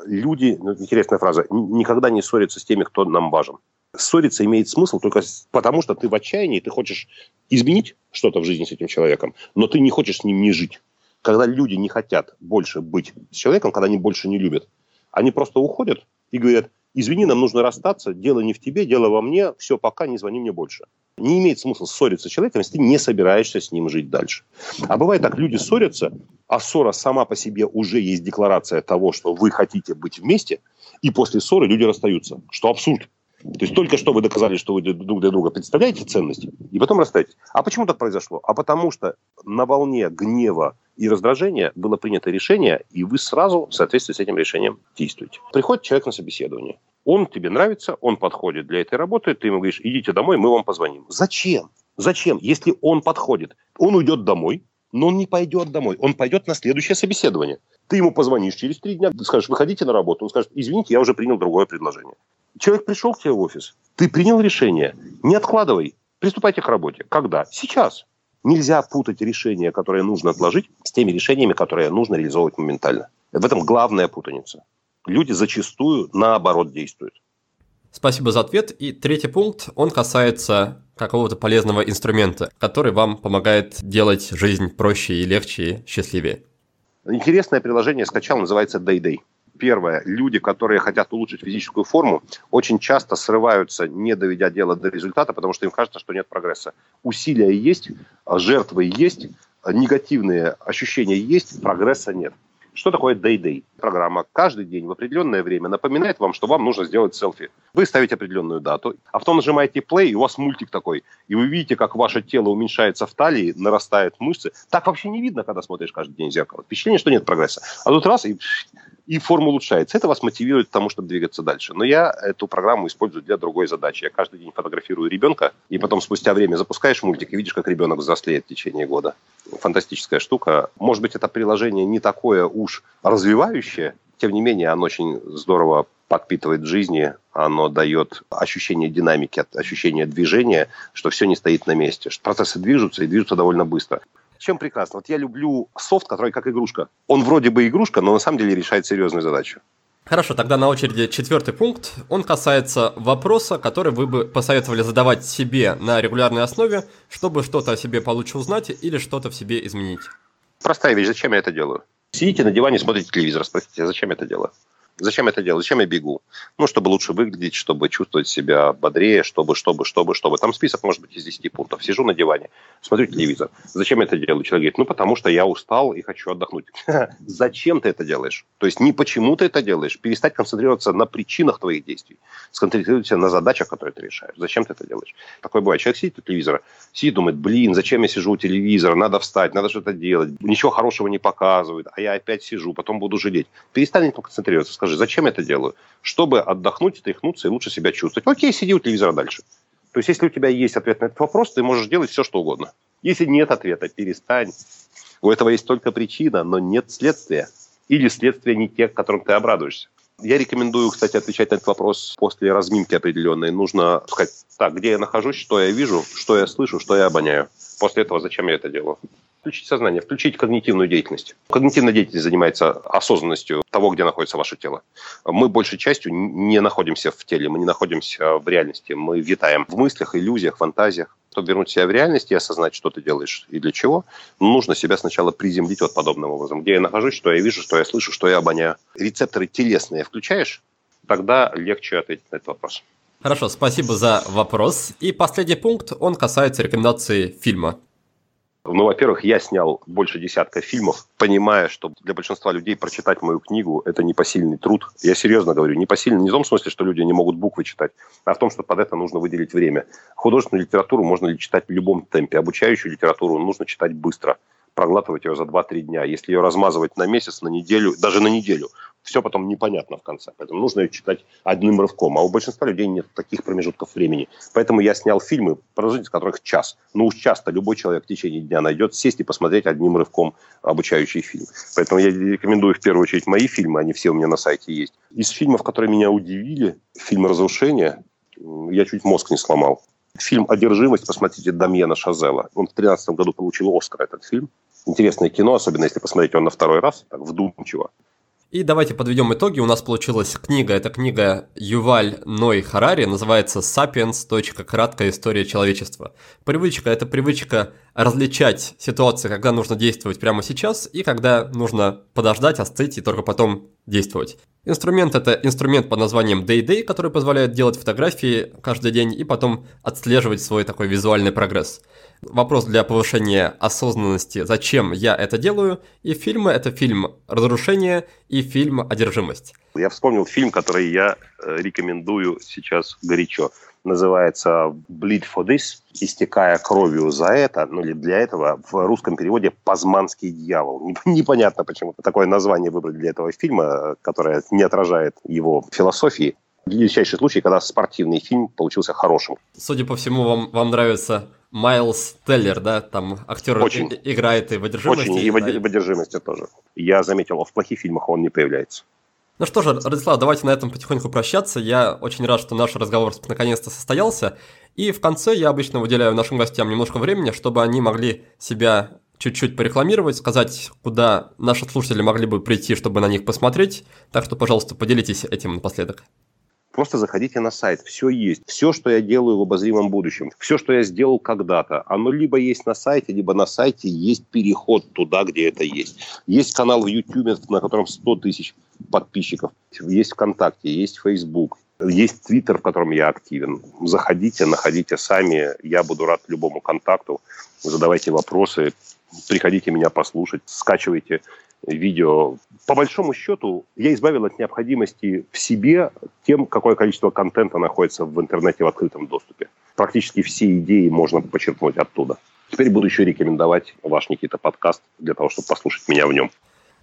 люди, ну, интересная фраза, никогда не ссорятся с теми, кто нам важен. Ссориться имеет смысл только потому, что ты в отчаянии, ты хочешь изменить что-то в жизни с этим человеком, но ты не хочешь с ним не жить. Когда люди не хотят больше быть с человеком, когда они больше не любят, они просто уходят и говорят, извини, нам нужно расстаться, дело не в тебе, дело во мне, все, пока, не звони мне больше. Не имеет смысла ссориться с человеком, если ты не собираешься с ним жить дальше. А бывает так, люди ссорятся, а ссора сама по себе уже есть декларация того, что вы хотите быть вместе, и после ссоры люди расстаются, что абсурд. То есть только что вы доказали, что вы друг для друга представляете ценности, и потом расстаетесь. А почему так произошло? А потому что на волне гнева и раздражения было принято решение, и вы сразу в соответствии с этим решением действуете. Приходит человек на собеседование. Он тебе нравится, он подходит для этой работы, ты ему говоришь, идите домой, мы вам позвоним. Зачем? Зачем? Если он подходит, он уйдет домой, но он не пойдет домой, он пойдет на следующее собеседование. Ты ему позвонишь через три дня, ты скажешь, выходите на работу. Он скажет, извините, я уже принял другое предложение. Человек пришел к тебе в офис, ты принял решение, не откладывай, приступайте к работе. Когда? Сейчас. Нельзя путать решения, которые нужно отложить, с теми решениями, которые нужно реализовывать моментально. В этом главная путаница. Люди зачастую наоборот действуют. Спасибо за ответ. И третий пункт, он касается какого-то полезного инструмента, который вам помогает делать жизнь проще и легче и счастливее. Интересное приложение скачал, называется Day Первое. Люди, которые хотят улучшить физическую форму, очень часто срываются, не доведя дело до результата, потому что им кажется, что нет прогресса. Усилия есть, жертвы есть, негативные ощущения есть, прогресса нет. Что такое Day-Day? Программа каждый день в определенное время напоминает вам, что вам нужно сделать селфи. Вы ставите определенную дату, а потом нажимаете play, и у вас мультик такой. И вы видите, как ваше тело уменьшается в талии, нарастают мышцы. Так вообще не видно, когда смотришь каждый день в зеркало. Впечатление, что нет прогресса. А тут раз, и и форма улучшается. Это вас мотивирует к тому, чтобы двигаться дальше. Но я эту программу использую для другой задачи. Я каждый день фотографирую ребенка, и потом спустя время запускаешь мультик и видишь, как ребенок взрослеет в течение года. Фантастическая штука. Может быть, это приложение не такое уж развивающее, тем не менее, оно очень здорово подпитывает жизни, оно дает ощущение динамики, ощущение движения, что все не стоит на месте, что процессы движутся и движутся довольно быстро чем прекрасно? Вот я люблю софт, который как игрушка. Он вроде бы игрушка, но на самом деле решает серьезную задачу. Хорошо, тогда на очереди четвертый пункт. Он касается вопроса, который вы бы посоветовали задавать себе на регулярной основе, чтобы что-то о себе получше узнать или что-то в себе изменить. Простая вещь. Зачем я это делаю? Сидите на диване, смотрите телевизор, спросите, зачем я это делаю? Зачем это делать? Зачем я бегу? Ну, чтобы лучше выглядеть, чтобы чувствовать себя бодрее, чтобы, чтобы, чтобы, чтобы. Там список может быть из 10 пунктов. Сижу на диване, смотрю телевизор. Зачем я это делаю? Человек говорит, ну, потому что я устал и хочу отдохнуть. Зачем ты это делаешь? То есть не почему ты это делаешь. Перестать концентрироваться на причинах твоих действий. Сконцентрироваться на задачах, которые ты решаешь. Зачем ты это делаешь? Такое бывает. Человек сидит у телевизора, сидит, думает, блин, зачем я сижу у телевизора? Надо встать, надо что-то делать. Ничего хорошего не показывают. А я опять сижу, потом буду жалеть. Перестань концентрироваться. Скажи, скажи, зачем я это делаю? Чтобы отдохнуть, стряхнуться и лучше себя чувствовать. Окей, сиди у телевизора дальше. То есть, если у тебя есть ответ на этот вопрос, ты можешь делать все, что угодно. Если нет ответа, перестань. У этого есть только причина, но нет следствия. Или следствия не те, которым ты обрадуешься. Я рекомендую, кстати, отвечать на этот вопрос после разминки определенной. Нужно сказать, так, где я нахожусь, что я вижу, что я слышу, что я обоняю. После этого зачем я это делаю? Включить сознание, включить когнитивную деятельность. Когнитивная деятельность занимается осознанностью того, где находится ваше тело. Мы большей частью не находимся в теле, мы не находимся в реальности. Мы витаем в мыслях, иллюзиях, фантазиях. Чтобы вернуть себя в реальность и осознать, что ты делаешь и для чего, нужно себя сначала приземлить вот подобным образом. Где я нахожусь, что я вижу, что я слышу, что я обоняю. Рецепторы телесные включаешь, тогда легче ответить на этот вопрос. Хорошо, спасибо за вопрос. И последний пункт, он касается рекомендации фильма. Ну, во-первых, я снял больше десятка фильмов, понимая, что для большинства людей прочитать мою книгу – это непосильный труд. Я серьезно говорю, непосильный не в том смысле, что люди не могут буквы читать, а в том, что под это нужно выделить время. Художественную литературу можно читать в любом темпе, обучающую литературу нужно читать быстро проглатывать ее за 2-3 дня. Если ее размазывать на месяц, на неделю, даже на неделю, все потом непонятно в конце. Поэтому нужно ее читать одним рывком. А у большинства людей нет таких промежутков времени. Поэтому я снял фильмы, продолжительность которых час. Ну уж часто любой человек в течение дня найдет сесть и посмотреть одним рывком обучающий фильм. Поэтому я рекомендую в первую очередь мои фильмы, они все у меня на сайте есть. Из фильмов, которые меня удивили, фильм «Разрушение», я чуть мозг не сломал. Фильм «Одержимость», посмотрите, Дамьена Шазела. Он в 2013 году получил Оскар, этот фильм. Интересное кино, особенно если посмотреть его на второй раз, так вдумчиво. И давайте подведем итоги. У нас получилась книга. Это книга Юваль Ной Харари. Называется «Сапиенс. Краткая история человечества». Привычка – это привычка различать ситуации, когда нужно действовать прямо сейчас и когда нужно подождать, остыть и только потом действовать. Инструмент – это инструмент под названием Day-Day, который позволяет делать фотографии каждый день и потом отслеживать свой такой визуальный прогресс. Вопрос для повышения осознанности, зачем я это делаю, и фильмы – это фильм «Разрушение» и фильм «Одержимость». Я вспомнил фильм, который я э, рекомендую сейчас горячо. Называется «Bleed for this», «Истекая кровью за это», ну или для этого, в русском переводе «Пазманский дьявол». Непонятно, почему такое название выбрали для этого фильма, которое не отражает его философии. Величайший случай, когда спортивный фильм получился хорошим. Судя по всему, вам, вам нравится Майлз Теллер, да, там актер Очень. играет и в одержимости. Очень, и в, да. в одержимости тоже. Я заметил, в плохих фильмах он не появляется. Ну что же, Радислав, давайте на этом потихоньку прощаться. Я очень рад, что наш разговор наконец-то состоялся. И в конце я обычно выделяю нашим гостям немножко времени, чтобы они могли себя чуть-чуть порекламировать, сказать, куда наши слушатели могли бы прийти, чтобы на них посмотреть. Так что, пожалуйста, поделитесь этим напоследок. Просто заходите на сайт, все есть. Все, что я делаю в обозримом будущем, все, что я сделал когда-то, оно либо есть на сайте, либо на сайте есть переход туда, где это есть. Есть канал в YouTube, на котором 100 тысяч подписчиков. Есть ВКонтакте, есть Facebook, есть Твиттер, в котором я активен. Заходите, находите сами. Я буду рад любому контакту. Задавайте вопросы, приходите меня послушать, скачивайте видео. По большому счету, я избавил от необходимости в себе тем, какое количество контента находится в интернете в открытом доступе. Практически все идеи можно почерпнуть оттуда. Теперь буду еще рекомендовать ваш Никита подкаст для того, чтобы послушать меня в нем.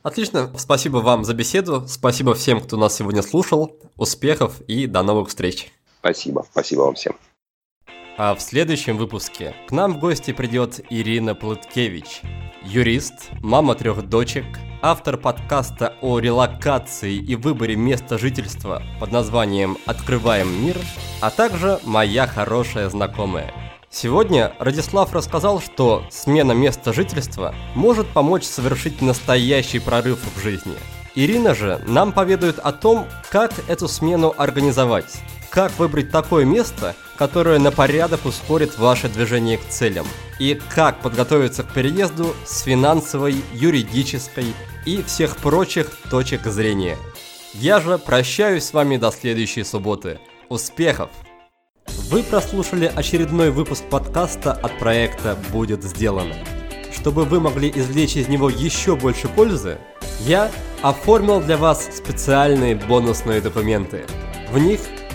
Отлично, спасибо вам за беседу, спасибо всем, кто нас сегодня слушал, успехов и до новых встреч. Спасибо, спасибо вам всем. А в следующем выпуске к нам в гости придет Ирина Плыткевич, юрист, мама трех дочек, автор подкаста о релокации и выборе места жительства под названием «Открываем мир», а также моя хорошая знакомая. Сегодня Радислав рассказал, что смена места жительства может помочь совершить настоящий прорыв в жизни. Ирина же нам поведает о том, как эту смену организовать, как выбрать такое место, которое на порядок ускорит ваше движение к целям, и как подготовиться к переезду с финансовой, юридической и всех прочих точек зрения. Я же прощаюсь с вами до следующей субботы. Успехов! Вы прослушали очередной выпуск подкаста от проекта «Будет сделано». Чтобы вы могли извлечь из него еще больше пользы, я оформил для вас специальные бонусные документы. В них